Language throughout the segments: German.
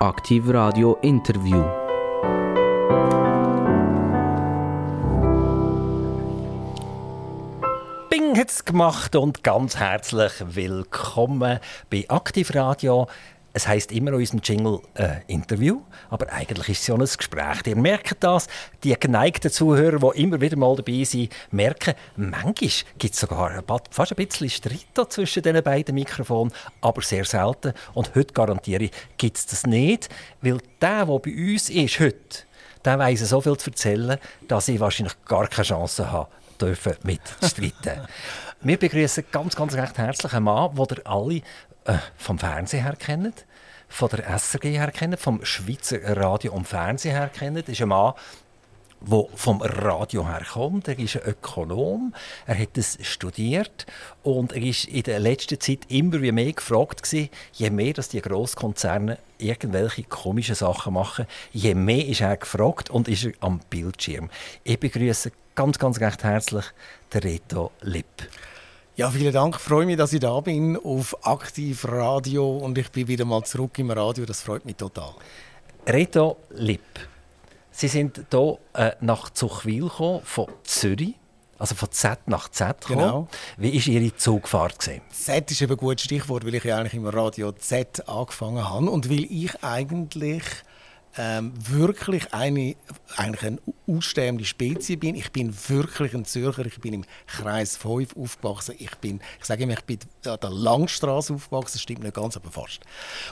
Aktiv Radio Interview. Bing hat es gemacht und ganz herzlich willkommen bei Aktiv Radio. Es heißt immer in unserem Jingle äh, Interview, aber eigentlich ist es ja ein Gespräch. Ihr merkt das, die geneigten Zuhörer, die immer wieder mal dabei sind, merken, manchmal gibt es sogar fast ein bisschen Streit zwischen diesen beiden Mikrofonen, aber sehr selten. Und heute garantiere ich, gibt es das nicht, weil der, der bei uns ist heute, der weiss so viel zu erzählen, dass ich wahrscheinlich gar keine Chance habe, dürfen mitzustreiten. Wir begrüßen ganz, ganz recht herzlich einen Mann, den ihr alle äh, vom Fernsehen her kennt, von der SRG her kennt, vom Schweizer Radio und Fernsehen her kennt. Das ist ein Mann, der vom Radio herkommt. Er ist ein Ökonom, er hat es studiert und er ist in der letzten Zeit immer mehr gefragt gewesen, je mehr dass die Großkonzerne irgendwelche komischen Sachen machen, je mehr ist er gefragt und ist er am Bildschirm. Ich begrüße ganz, ganz recht herzlich den Reto Lipp. Ja, vielen Dank. Ich freue mich, dass ich da bin auf Aktiv Radio und ich bin wieder mal zurück im Radio. Das freut mich total. Reto Lipp, Sie sind hier äh, nach Zuchwil gekommen, von Zürich. Also von Z nach Z gekommen. Genau. Wie war Ihre Zugfahrt? Gewesen? Z ist eben ein gutes Stichwort, weil ich ja eigentlich im Radio Z angefangen habe und weil ich eigentlich ähm, wirklich eine, eigentlich eine aussterbende Spezies bin. Ich bin wirklich ein Zürcher. Ich bin im Kreis 5 aufgewachsen. Ich bin, ich sage immer, ich bin an der Langstraße aufgewachsen. Das stimmt nicht ganz, aber fast.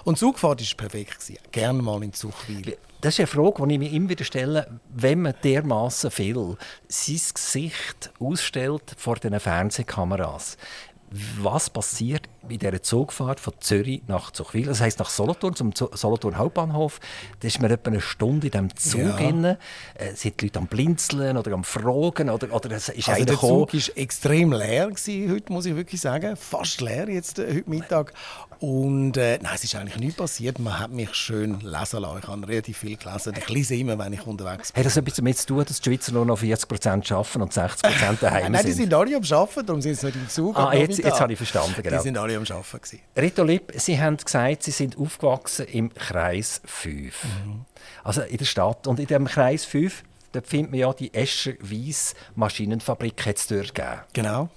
Und Zugfahrt war perfekt. Gerne mal in Zugwil. Das ist eine Frage, die ich mir immer wieder stelle, wenn man dermaßen viel sein Gesicht ausstellt vor den Fernsehkameras was passiert bei dieser Zugfahrt von Zürich nach Zuchwil, das heisst nach Solothurn, zum Solothurn Hauptbahnhof. Da ist man etwa eine Stunde in diesem Zug. Ja. Äh, sind die Leute am Blinzeln oder am Fragen? Oder, oder es ist also der Zug war extrem leer, gewesen, heute muss ich wirklich sagen. Fast leer jetzt äh, heute Mittag. Und äh, nein, es ist eigentlich nichts passiert. Man hat mich schön lesen lassen. Ich habe relativ viel gelesen. Ich lese immer, wenn ich unterwegs bin. Hat das etwas damit zu tun, dass die Schweizer nur noch 40 Prozent arbeiten und 60 Prozent daheim sind? Nein, die sind alle am Arbeiten, darum sind sie nicht im Zug. Ah, jetzt, jetzt habe ich verstanden, genau. Die sind alle am Arbeiten. Rito Lipp, Sie haben gesagt, Sie sind aufgewachsen im Kreis 5. Mhm. Also in der Stadt. Und in dem Kreis 5 dort findet man ja die Escher Weiss Maschinenfabrik hat es dort gegeben. Genau.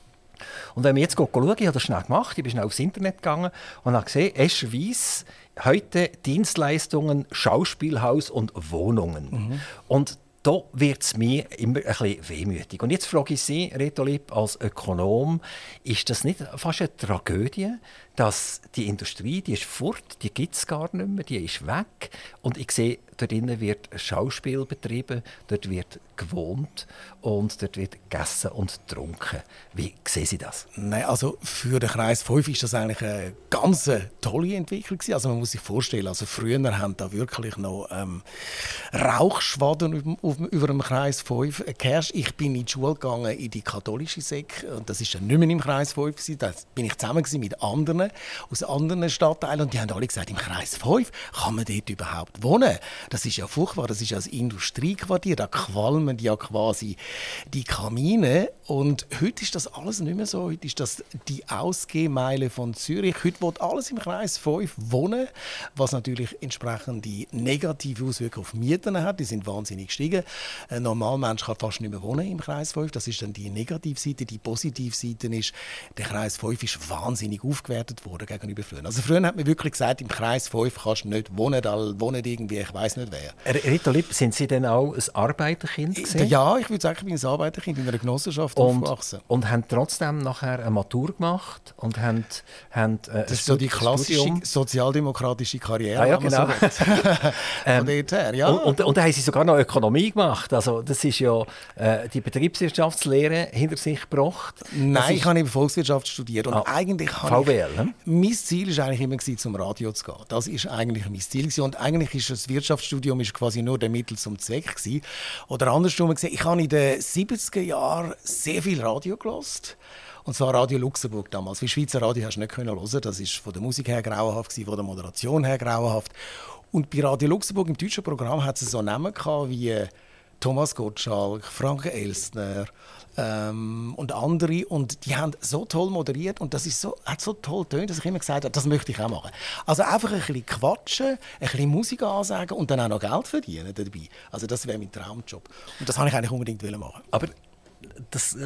Und wenn wir jetzt schauen, ich habe das schnell gemacht, ich bin schnell aufs Internet gegangen und habe gesehen, Escher Weiss, heute Dienstleistungen, Schauspielhaus und Wohnungen. Mhm. Und da wird es mir immer ein bisschen wehmütig. Und jetzt frage ich Sie, Reto Lipp, als Ökonom, ist das nicht fast eine Tragödie, dass die Industrie, die ist fort, die gibt es gar nicht mehr, die ist weg. Und ich sehe, dort wird Schauspiel betrieben, dort wird gewohnt und dort wird gegessen und getrunken. Wie sehen Sie das? Nein, also für den Kreis 5 ist das eigentlich eine ganz tolle Entwicklung Also man muss sich vorstellen, also früher haben da wirklich noch ähm, Rauchschwaden über, über dem Kreis 5 geherrscht. Ich bin in die Schule gegangen, in die katholische Sek und das ist dann nicht mehr im Kreis 5 gewesen. Da bin ich zusammen mit anderen aus anderen Stadtteilen und die haben alle gesagt, im Kreis 5 kann man dort überhaupt wohnen. Das ist ja furchtbar, das ist ja das Industriequartier, da qualmen ja quasi die Kamine. Und heute ist das alles nicht mehr so. Heute ist das die Ausgehmeile von Zürich. Heute wird alles im Kreis 5 wohnen, was natürlich entsprechend die negative Auswirkungen auf Mieten hat. Die sind wahnsinnig gestiegen. Ein normaler Mensch kann fast nicht mehr wohnen im Kreis 5. Das ist dann die Negativseite. Die Positivseite ist, der Kreis 5 ist wahnsinnig aufgewertet worden gegenüber früher. Also früher hat man wirklich gesagt, im Kreis 5 kannst du nicht wohnen, da wohnen irgendwie, ich weiß nicht wer. Rita Lipp, sind Sie denn auch ein Arbeiterkind gewesen? Ja, ich würde sagen, ich bin ein Arbeiterkind in einer Genossenschaft und, aufgewachsen. Und haben trotzdem nachher eine Matur gemacht und haben, haben äh, Das ist so die klassische Studium. sozialdemokratische Karriere. Ah, ja, genau. Von ähm, dort her, ja. Und, und, und, da haben Sie sogar noch Ökonomie gemacht. Also das ist ja äh, die Betriebswirtschaftslehre hinter sich gebracht. Nein, ich habe eben Volkswirtschaft studiert und ah, eigentlich VWL, ich, ne? mein Ziel war eigentlich immer zum Radio zu gehen. Das ist eigentlich mein Ziel und eigentlich ist das Wirtschaftsstudium ist quasi nur der Mittel zum Zweck gewesen. Oder andersrum gesehen, ich habe in den 70er Jahren sehr viel Radio gelost. Und zwar Radio Luxemburg damals. Wie Schweizer Radio hast du nicht hören können. Das ist von der Musik her grauenhaft, von der Moderation her grauenhaft. Und bei Radio Luxemburg im deutschen Programm hat es so Namen wie Thomas Gottschalk, Frank Elstner ähm, und andere. Und die haben so toll moderiert und das ist so, hat so toll tönt, dass ich immer gesagt habe, das möchte ich auch machen. Also einfach ein bisschen quatschen, ein bisschen Musik ansagen und dann auch noch Geld verdienen dabei. Also das wäre mein Traumjob. Und das wollte ich eigentlich unbedingt machen. Aber das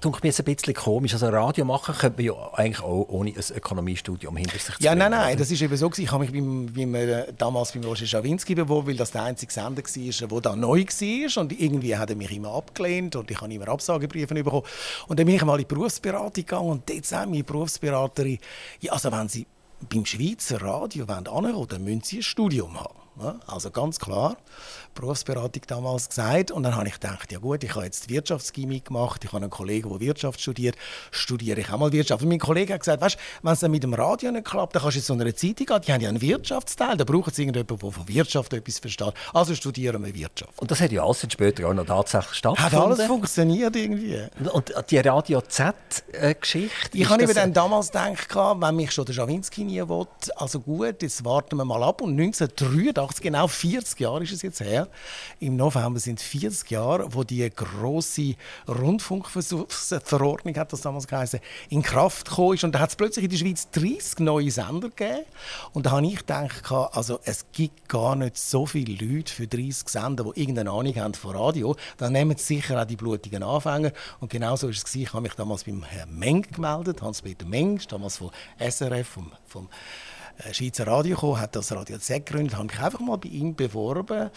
tut mir jetzt ein bisschen komisch. Also Radio machen könnte man ja eigentlich auch ohne ein Ökonomiestudium hinter sich Ja, nein, nein, das ist eben so. Ich habe mich beim, beim, äh, damals beim Roger Schawinski beworben, weil das der einzige Sender war, der da neu war. Und irgendwie hat er mich immer abgelehnt und ich habe immer Absagebriefe bekommen. Und dann bin ich mal in die Berufsberatung gegangen und dort sagt meine Berufsberaterin, ja, also wenn Sie beim Schweizer Radio wollen, dann müssen Sie ein Studium haben. Also ganz klar, Berufsberatung damals gesagt. Und dann habe ich gedacht, ja gut, ich habe jetzt Wirtschaftschemie gemacht, ich habe einen Kollegen, der Wirtschaft studiert, studiere ich auch mal Wirtschaft. Und mein Kollege hat gesagt, weißt, wenn es dann mit dem Radio nicht klappt, dann kannst du jetzt so einer Zeitung gehen, die haben ja einen Wirtschaftsteil, da brauchen sie irgendjemanden, der von Wirtschaft etwas versteht. Also studieren wir Wirtschaft. Und das hat ja alles später auch noch tatsächlich stattgefunden. Hat alles funktioniert irgendwie. Und die Radio Z-Geschichte? Ich habe mir dann damals gedacht, wenn mich schon der Schawinski nie will, also gut, jetzt warten wir mal ab. Und 1983, genau 40 Jahre ist es jetzt her, im November sind 40 Jahre, wo die große Rundfunkverordnung hat das damals geheißen, in Kraft gekommen ist. Und da hat es plötzlich in der Schweiz 30 neue Sender gegeben. Und da habe ich gedacht, also es gibt gar nicht so viele Leute für 30 Sender, die irgendeine Ahnung haben von Radio, dann nehmen sie sicher auch die blutigen Anfänger. Und genau so ist es Ich habe mich damals beim Herrn Meng gemeldet, Hans-Peter Meng, damals von SRF, vom, vom äh, Schweizer Radio gekommen, hat das Radio Z gegründet, habe mich einfach mal bei ihm beworben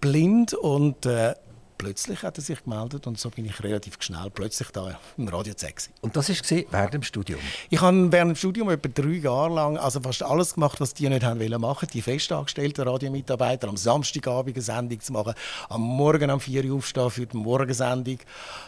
blind und äh, plötzlich hat er sich gemeldet und so bin ich relativ schnell plötzlich da im Radio Z. Und das war während dem Studium? Ich habe während dem Studium etwa drei Jahre lang also fast alles gemacht, was die nicht haben wollen machen. Die festangestellten Radiomitarbeiter am Samstagabend eine Sendung zu machen, am Morgen um 4 Uhr aufstehen für die Morgensendung,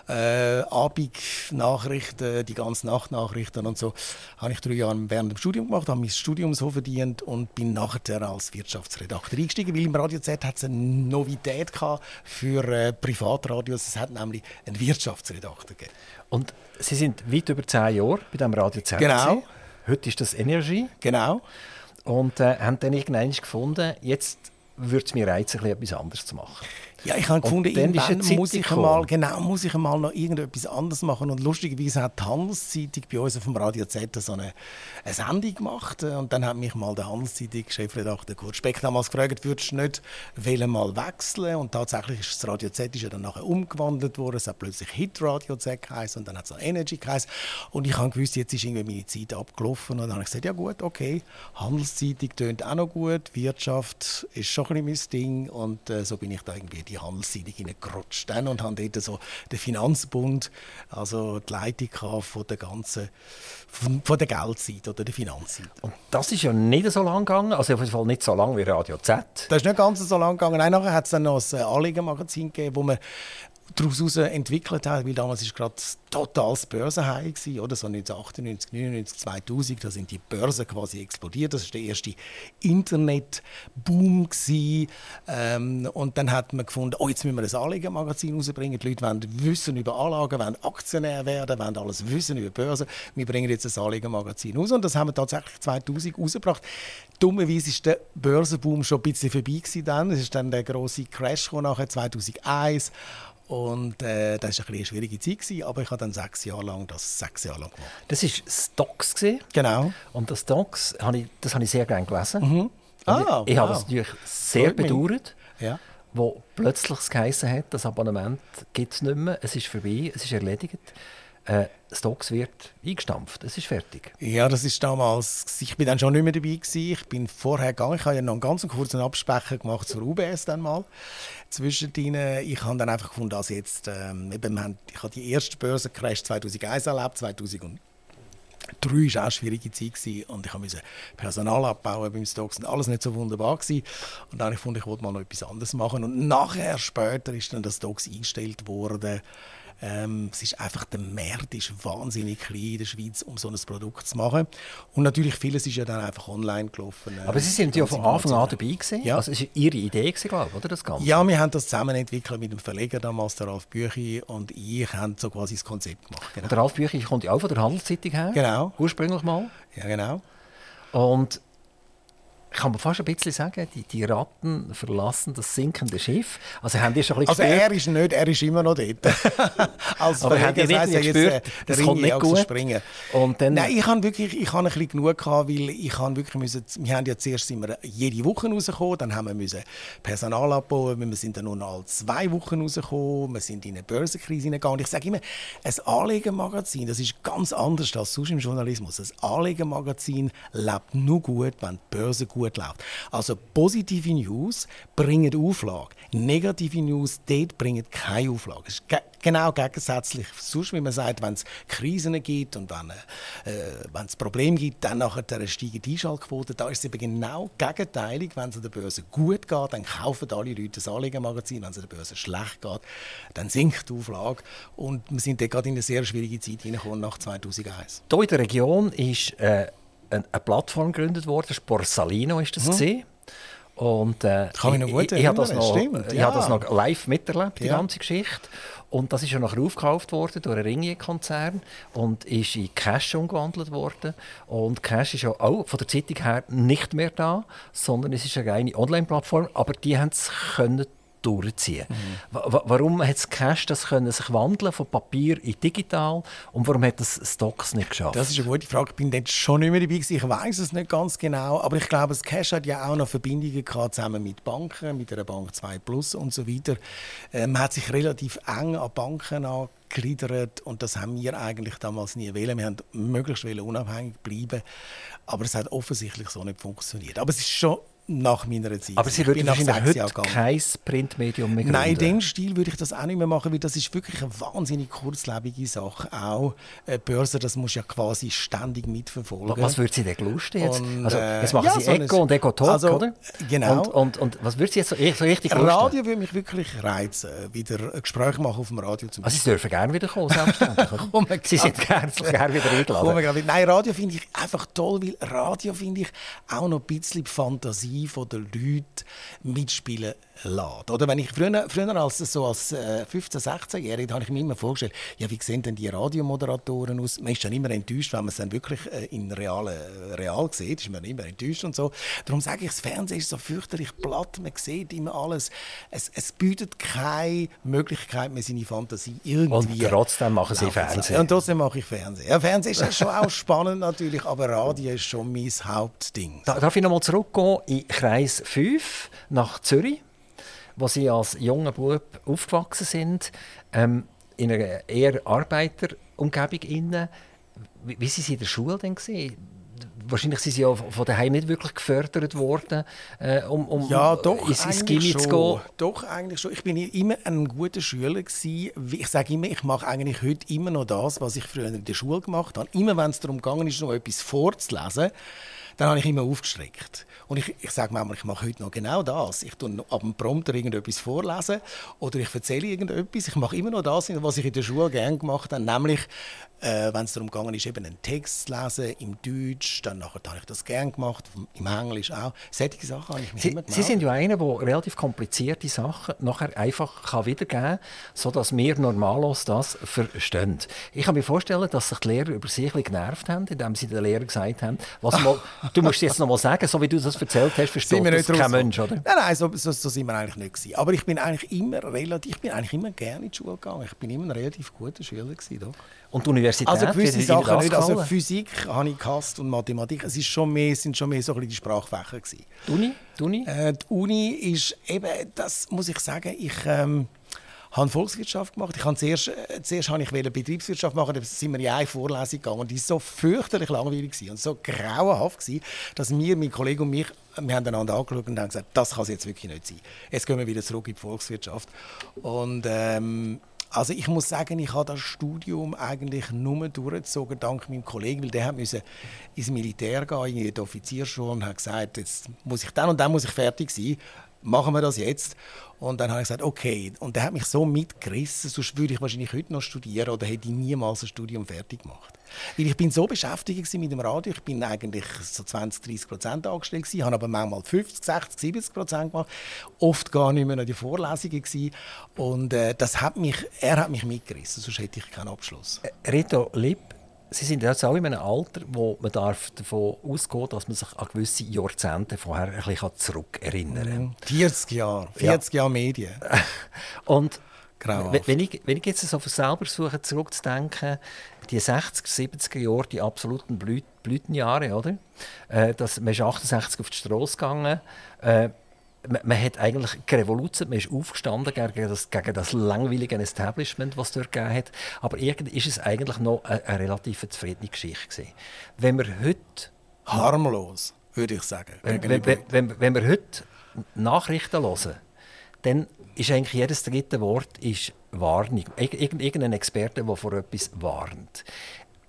äh, Abendnachrichten, die ganze Nachtnachrichten und so. Habe ich drei Jahre während dem Studium gemacht, habe mein Studium so verdient und bin nachher als Wirtschaftsredakteur eingestiegen, weil im Radio Z hat es eine Novität für äh, Privatradios. Es hat nämlich einen Wirtschaftsredakteur gegeben. Und Sie sind weit über zehn Jahre bei dem Radio Z. Genau. Heute ist das Energie. Genau. Und äh, haben dann irgendwann gefunden, jetzt würde es mir reizen, etwas anderes zu machen. Ja, ich habe gefunden, irgendwann muss ich, mal, genau, muss ich mal noch irgendetwas anderes machen. Und lustigerweise hat die Handelszeitung bei uns auf dem Radio Z so eine, eine Sendung gemacht. Und dann hat mich mal der Handelszeitung-Chefredakteur Kurt Speck damals gefragt, würdest du nicht mal wechseln? Und tatsächlich ist das Radio Z ist ja dann nachher umgewandelt worden. Es hat plötzlich Hit Radio Z geheißen und dann hat es Energy geheißen. Und ich habe gewusst, jetzt ist irgendwie meine Zeit abgelaufen. Und dann habe ich gesagt, ja gut, okay, Handelszeitung tönt auch noch gut, Wirtschaft ist schon ein bisschen mein Ding. Und äh, so bin ich da irgendwie die Handelszeitung hineingerutscht und haben dort so den Finanzbund, also die Leitung von der ganzen, von, von der Geldseite oder der Finanzseite. Und das ist ja nicht so lang gegangen, also auf jeden Fall nicht so lang wie Radio Z. Das ist nicht ganz so lang gegangen. Nein, nachher hat es dann noch ein Anliegermagazin gegeben, wo man daraus entwickelt hat, weil damals war gerade totales Börsenhai oder so 1998, 99, 2000, da sind die Börsen quasi explodiert. Das war der erste Internetboom ähm, und dann hat man gefunden, oh jetzt müssen wir ein Anlegermagazin rausbringen. Die Leute wollen wissen über Anlagen, wollen Aktionär werden, wollen alles wissen über Börsen. Wir bringen jetzt ein Anlegermagazin raus und das haben wir tatsächlich 2000 rausgebracht. Dummerweise ist der Börsenboom schon ein bisschen vorbei dann. Es ist dann der große Crash nachher 2001 und äh, das war eine, eine schwierige Zeit, gewesen, aber ich habe dann sechs Jahre lang das sechs Jahre lang gemacht. Das war Stocks? Gewesen. Genau. Und das Stocks, habe ich, das habe ich sehr gerne gelesen. Mhm. Ah, ich, ich wow. habe das natürlich sehr bedauert. Ja. Wo plötzlich es geheißen hat, das Abonnement gibt es nicht mehr, es ist vorbei, es ist erledigt äh, Stocks wird eingestampft. Es ist fertig. Ja, das ist damals. Ich bin dann schon nicht mehr dabei gewesen. Ich bin vorher gegangen. Ich habe ja noch einen ganz kurzen Abspecher gemacht zur UBS dann mal. Zwischendrin. Ich habe dann einfach gefunden, dass jetzt ähm, eben, ich habe die erste Börsencrash 2001 erlebt, 2003 war auch eine schwierige Zeit und ich musste Personal abbauen beim Stocks und alles nicht so wunderbar gewesen. und dann habe ich ich wollte mal noch etwas anderes machen und nachher später ist dann das Stocks eingestellt worden ähm, es ist einfach, der Markt ist wahnsinnig klein in der Schweiz, um so ein Produkt zu machen. Und natürlich, vieles ist ja dann einfach online gelaufen. Äh, Aber Sie sind ja von Anfang an dabei gewesen. Ja. Also es war Ihre Idee, glaube ich, oder, das Ganze? Ja, wir haben das zusammen entwickelt mit dem Verleger damals, der Ralf Büchi und ich haben so quasi das Konzept gemacht. Genau. Der Ralf Büchi kommt ja auch von der Handelszeitung her. Genau. Ursprünglich mal. Ja, genau. Und kann man fast ein bisschen sagen, die, die Ratten verlassen das sinkende Schiff. Also haben die schon ein bisschen Also er ist nicht, er ist immer noch dort. Als Aber haben die nicht heisst, gespürt, jetzt, äh, das kommt nicht gut? Springen. Und dann Nein, ich habe wirklich, ich habe ein bisschen genug gehabt, weil ich habe wirklich müssen, wir haben ja zuerst sind wir jede Woche rausgekommen, dann haben wir müssen Personal abbauen, wir sind dann nur noch alle zwei Wochen rausgekommen, wir sind in eine Börsenkrise hineingegangen. Und ich sage immer, ein Anlegermagazin, das ist ganz anders als sonst im Journalismus. Ein Anlegermagazin lebt nur gut, wenn die Börse gut gut läuft. Also positive News bringen Auflage. Negative News dort bringen keine Auflage. Das ist genau gegensätzlich. Sonst, wie man sagt, wenn es Krisen gibt und wenn, äh, es Probleme gibt, dann nachher steigen die Einschaltquoten. Da ist es eben genau gegenteilig. Wenn es der Börse gut geht, dann kaufen alle Leute das Anlegermagazin. Wenn es der Börse schlecht geht, dann sinkt die Auflage. Und wir sind gerade in eine sehr schwierige Zeit hineingekommen nach 2001. Hier in der Region ist äh, eine, Plattform gegründet worden. Borsalino ist das mhm. gesehen. Und äh, Kann ich, noch gut ich, ich, das noch, stimmt, ich ja. habe das noch live miterlebt, die ja. ganze Geschichte. Und das ist ja nachher aufgekauft worden durch einen Ringier-Konzern und ist in Cash umgewandelt worden. Und Cash ist ja auch von der Zeitung her nicht mehr da, sondern es ist eine reine Online-Plattform. Aber die haben es können durchziehen. Mhm. Warum hat Cash das können sich wandeln von Papier in digital und warum hat das Stocks nicht geschafft? Das ist eine gute Frage. Ich bin dort schon nicht mehr dabei. Ich weiß es nicht ganz genau, aber ich glaube, das Cash hat ja auch noch Verbindungen gehabt zusammen mit Banken, mit der Bank 2 Plus und so weiter. Man hat sich relativ eng an Banken angegliedert und das haben wir eigentlich damals nie wählen. Wir haben möglichst unabhängig bleiben, aber es hat offensichtlich so nicht funktioniert. Aber es ist schon nach meiner Zeit. Aber Sie würden wahrscheinlich heute kein Printmedium mehr gründen? Nein, in dem Stil würde ich das auch nicht mehr machen, weil das ist wirklich eine wahnsinnig kurzlebige Sache. Auch äh, Börse, das muss ja quasi ständig mitverfolgen. Was würde Sie denn lusten jetzt? Und, also, äh, jetzt machen ja, Sie so Echo und Echo Talk, also, oder? Genau. Und, und, und, was würde Sie jetzt so, so richtig lusten? Radio würde mich wirklich reizen, wieder ein Gespräch machen auf dem Radio zum also, Sie dürfen gerne wieder kommen, selbstverständlich. Sie sind gerne, gerne wieder eingeladen. Nein, Radio finde ich einfach toll, weil Radio finde ich auch noch ein bisschen Fantasie von den Leuten mitspielen lässt. Oder wenn ich früher, früher als, so als 15-, 16-Jähriger habe ich mir immer vorgestellt, ja, wie sehen denn die Radiomoderatoren aus? Man ist dann immer enttäuscht, wenn man es dann wirklich äh, in real, äh, real sieht, ist man immer enttäuscht und so. Darum sage ich, das Fernsehen ist so fürchterlich platt, man sieht immer alles. Es, es bietet keine Möglichkeit mehr, seine Fantasie irgendwie... Und trotzdem machen Sie Fernsehen. Und trotzdem mache ich Fernsehen. Ja, Fernsehen ist schon auch spannend natürlich, aber Radio ist schon mein Hauptding. Darf ich nochmal zurückgehen in Kreis 5 nach Zürich? Wo sie als junger Bub aufgewachsen sind, ähm, in einer eher Arbeiterumgebung. Wie, wie sie in der Schule denn gesehen? Wahrscheinlich sind sie ja von daheim nicht wirklich gefördert worden, äh, um, um ja, doch, ins, ins Gimmi zu gehen. Doch, eigentlich schon. Ich bin immer ein guter Schüler gewesen. Ich sage immer, ich mache eigentlich heute immer noch das, was ich früher in der Schule gemacht habe. Immer wenn es darum gegangen ist, noch etwas vorzulesen, dann habe ich immer aufgestreckt. Und ich, ich sage manchmal, ich mache heute noch genau das. Ich tue ab dem Prompter irgendetwas vorlesen oder ich erzähle irgendetwas. Ich mache immer noch das, was ich in der Schule gerne gemacht habe, nämlich äh, wenn es darum gegangen ist, eben einen Text zu lesen im Deutsch, dann nachher habe ich das gerne gemacht, im Englisch auch. Solche Sachen habe ich mir Sie, immer gemacht. Sie sind ja einer, der relativ komplizierte Sachen nachher einfach kann wiedergeben kann, sodass wir Normalos das verstehen. Ich kann mir vorstellen, dass sich die Lehrer über sich genervt haben, indem sie den Lehrer gesagt haben, was mal, du musst jetzt noch mal sagen, so wie du das erzählt hast, versteht das kein Mensch, oder? Nein, nein, so, so, so sind wir eigentlich nicht gewesen. Aber ich bin eigentlich immer relativ, ich bin eigentlich immer gerne in die Schule gegangen. Ich bin immer ein relativ guter Schüler gewesen, doch. Und die Universität? Also gewisse Sachen nicht. Also Physik habe ich gehasst und Mathematik. Es ist schon mehr, sind schon mehr so ein die Sprachfächer gewesen. Die Uni? Die Uni? Äh, die Uni ist eben, das muss ich sagen, ich... Ähm, habe Volkswirtschaft gemacht. Ich habe zuerst, äh, zuerst habe ich Betriebswirtschaft machen, dann sind wir in eine Vorlesung gegangen. Und die war so fürchterlich langweilig und so grauenhaft, gewesen, dass wir, mein Kollege und mich, wir haben einander angeschaut und haben gesagt, das kann es jetzt wirklich nicht sein. Jetzt gehen wir wieder zurück in die Volkswirtschaft. Und ähm, also ich muss sagen, ich habe das Studium eigentlich nur durchgezogen dank meinem Kollegen, weil der müssen ins Militär gehen, in die Offizierschule und hat gesagt, jetzt muss ich dann und dann muss ich fertig sein. Machen wir das jetzt? Und dann habe ich gesagt, okay. Und der hat mich so mitgerissen, sonst würde ich wahrscheinlich heute noch studieren oder hätte ich niemals ein Studium fertig gemacht. Weil ich bin so beschäftigt mit dem Radio, ich bin eigentlich so 20, 30 Prozent angestellt gewesen, habe aber manchmal 50, 60, 70 Prozent gemacht, oft gar nicht mehr in die Vorlesungen gewesen. Und äh, das hat mich, er hat mich mitgerissen, sonst hätte ich keinen Abschluss. Äh, Reto Lipp, Sie sind jetzt auch in einem Alter, wo man darf davon ausgehen dass man sich an gewisse Jahrzehnte vorher ein bisschen zurückerinnern kann. 40 Jahre, 40 ja. Jahre Medien. Und wenn ich, wenn ich jetzt so für selber versuche zurückzudenken, die 60er, 70er Jahre, die absoluten Blüt Blütenjahre, oder? Äh, das, man ist 68 auf die Straße gegangen. Äh, man, man, hat eigentlich revolutioniert, man ist aufgestanden gegen das, gegen das langweilige Establishment, das es dort gegeben hat. Aber irgendwie ist es eigentlich noch eine, eine relativ zufriedene Geschichte gewesen. Wenn wir heute... Harmlos, würde ich sagen. Wenn, wenn, wenn, wenn wir heute Nachrichten hören, dann ist eigentlich jedes dritte Wort ist Warnung. irgendein Experte, der vor etwas warnt.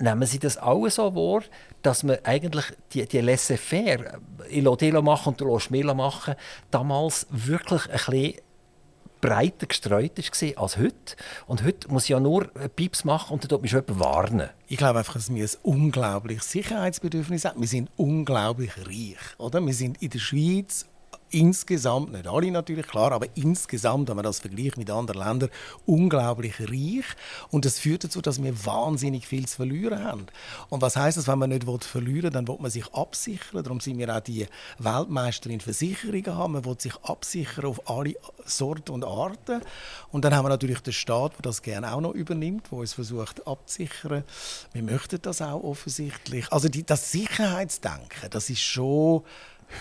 Nehmen Sie das auch so wahr, dass man eigentlich die, die Laissez-faire, ich lasse machen und du lässt mir machen, damals wirklich ein bisschen breiter gestreut war als heute. Und heute muss ich ja nur Pieps machen und dann tut mich jemand warnen. Ich glaube einfach, dass wir ein unglaubliches Sicherheitsbedürfnis haben. Wir sind unglaublich reich. Oder? Wir sind in der Schweiz insgesamt, nicht alle natürlich, klar, aber insgesamt, wenn man das vergleicht mit anderen Ländern, unglaublich reich. Und das führt dazu, dass wir wahnsinnig viel zu verlieren haben. Und was heißt das, wenn man nicht verlieren will, dann will man sich absichern. Darum sind wir auch die Weltmeister in Versicherungen haben. Man will sich absichern auf alle Sorten und Arten. Und dann haben wir natürlich den Staat, der das gerne auch noch übernimmt, der uns versucht abzusichern. Wir möchten das auch offensichtlich. Also die, das Sicherheitsdenken, das ist schon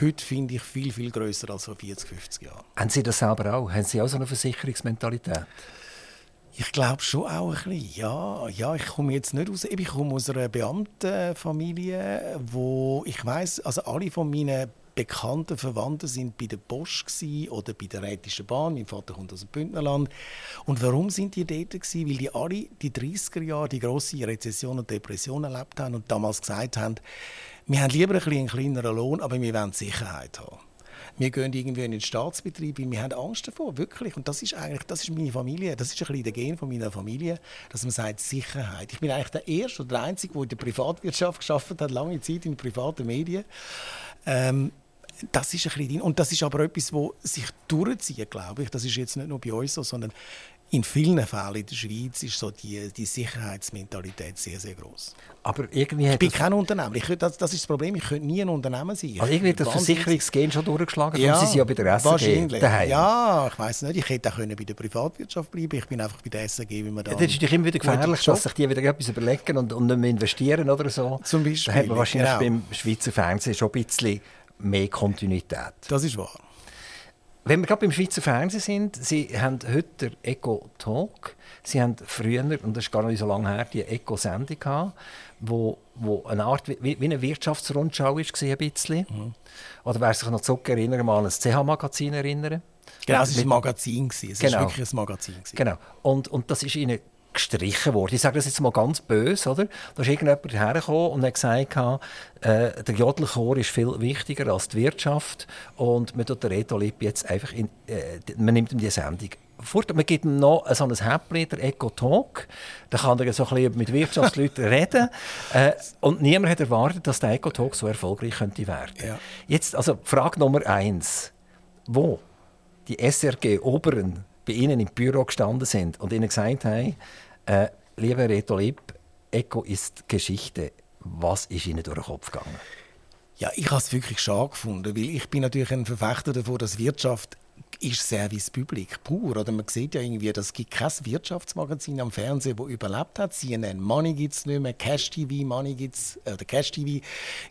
heute finde ich viel, viel größer als vor 40, 50 Jahren. Haben Sie das selber auch? Haben Sie auch so eine Versicherungsmentalität? Ich glaube schon auch ein bisschen, ja. ja. Ich komme jetzt nicht aus, ich komme aus einer Beamtenfamilie, wo ich weiß, also alle von meinen bekannten Verwandten sind bei der Bosch oder bei der Rätischen Bahn. Mein Vater kommt aus dem Bündnerland. Und warum sind die dort gewesen? Weil die alle die 30er Jahre die große Rezession und Depression erlebt haben und damals gesagt haben, wir haben lieber einen kleineren Lohn, aber wir wollen Sicherheit haben. Wir gehen irgendwie in den Staatsbetrieb, weil wir haben Angst davor, wirklich. Und das ist eigentlich, das ist meine Familie, das ist ein bisschen der Gen von meiner Familie, dass man sagt Sicherheit. Ich bin eigentlich der Erste oder der Einzige, der in der Privatwirtschaft geschafft hat, lange Zeit in privaten Medien. Ähm, das ist ein bisschen, und das ist aber etwas, das sich durchzieht, glaube ich. Das ist jetzt nicht nur bei uns so, sondern in vielen Fällen in der Schweiz ist so die, die Sicherheitsmentalität sehr, sehr groß. Aber irgendwie ich bin kein Unternehmer. Ich, das, das ist das Problem. Ich könnte nie ein Unternehmer sein. Also irgendwie hat das Versicherungsgehen schon durchgeschlagen. Ja, Sie sind ja bei der SAG wahrscheinlich. daheim. Ja, ich weiß nicht. Ich hätte auch bei der Privatwirtschaft bleiben Ich bin einfach bei der SAG, wie man da... Ja, das ist immer wieder gefährlich, dass sich die wieder etwas überlegen und, und nicht mehr investieren oder so. Zum Beispiel. Da hat man wahrscheinlich genau. beim Schweizer Fernsehen schon ein bisschen mehr Kontinuität. Das ist wahr. Wenn wir gerade beim Schweizer Fernsehen sind, Sie haben heute Eco Talk. Sie haben früher, und das ist gar nicht so lange her, die Eco-Sendung gehabt, wo, wo eine Art wie, wie eine Wirtschaftsrundschau war, ein bisschen. Mhm. Oder wer sich noch zurückerinnern, mal an das CH-Magazin erinnern? Genau, es war ein Magazin. Es genau. war wirklich ein Magazin. Genau. Und, und das ist Ihnen gestrichen worden. Ich sage das jetzt mal ganz böse, oder? Da ist irgendjemand hergekommen und hat gesagt, äh, der Jodelchor ist viel wichtiger als die Wirtschaft und man tut den Reto Lipp jetzt einfach in, äh, man nimmt ihm die Sendung fort. Man gibt ihm noch so ein Häppchen, der Eco Talk. Da kann er so ein bisschen mit Wirtschaftsleuten reden. Äh, und niemand hat erwartet, dass der Eco Talk so erfolgreich könnte werden. Ja. Jetzt also Frage Nummer eins: Wo die SRG Oberen bei Ihnen im Büro gestanden sind und Ihnen gesagt haben, äh, lieber Reto Lipp, Eco ist Geschichte. Was ist Ihnen durch den Kopf gegangen? Ja, ich habe es wirklich schade gefunden, weil ich bin natürlich ein Verfechter davon, dass Wirtschaft ist Service Public pur. Oder man sieht ja irgendwie, es gibt kein Wirtschaftsmagazin am Fernsehen, das überlebt hat. CNN Money gibt es nicht mehr, Cash TV Money gibt's, äh, oder Cash TV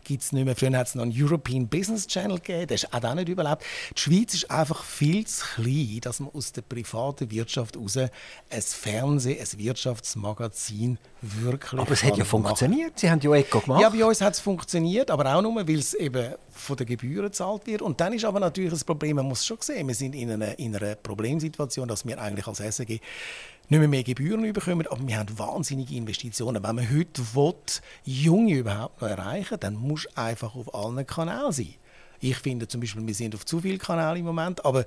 gibt es nicht mehr. Früher hat es noch einen European Business Channel gegeben, der hat auch nicht überlebt. Die Schweiz ist einfach viel zu klein, dass man aus der privaten Wirtschaft heraus ein Fernsehen, ein Wirtschaftsmagazin wirklich Aber es hat ja funktioniert, Sie haben ja Eco gemacht. Ja, bei uns hat es funktioniert, aber auch nur, weil es eben von den Gebühren gezahlt wird. Und dann ist aber natürlich das Problem, man muss schon sehen, sind in einer, in einer Problemsituation, dass wir eigentlich als SAG nicht mehr, mehr Gebühren bekommen, aber wir haben wahnsinnige Investitionen. Wenn man heute will, Junge überhaupt noch erreichen dann muss einfach auf allen Kanälen sein. Ich finde zum Beispiel, wir sind auf zu vielen Kanälen im Moment, aber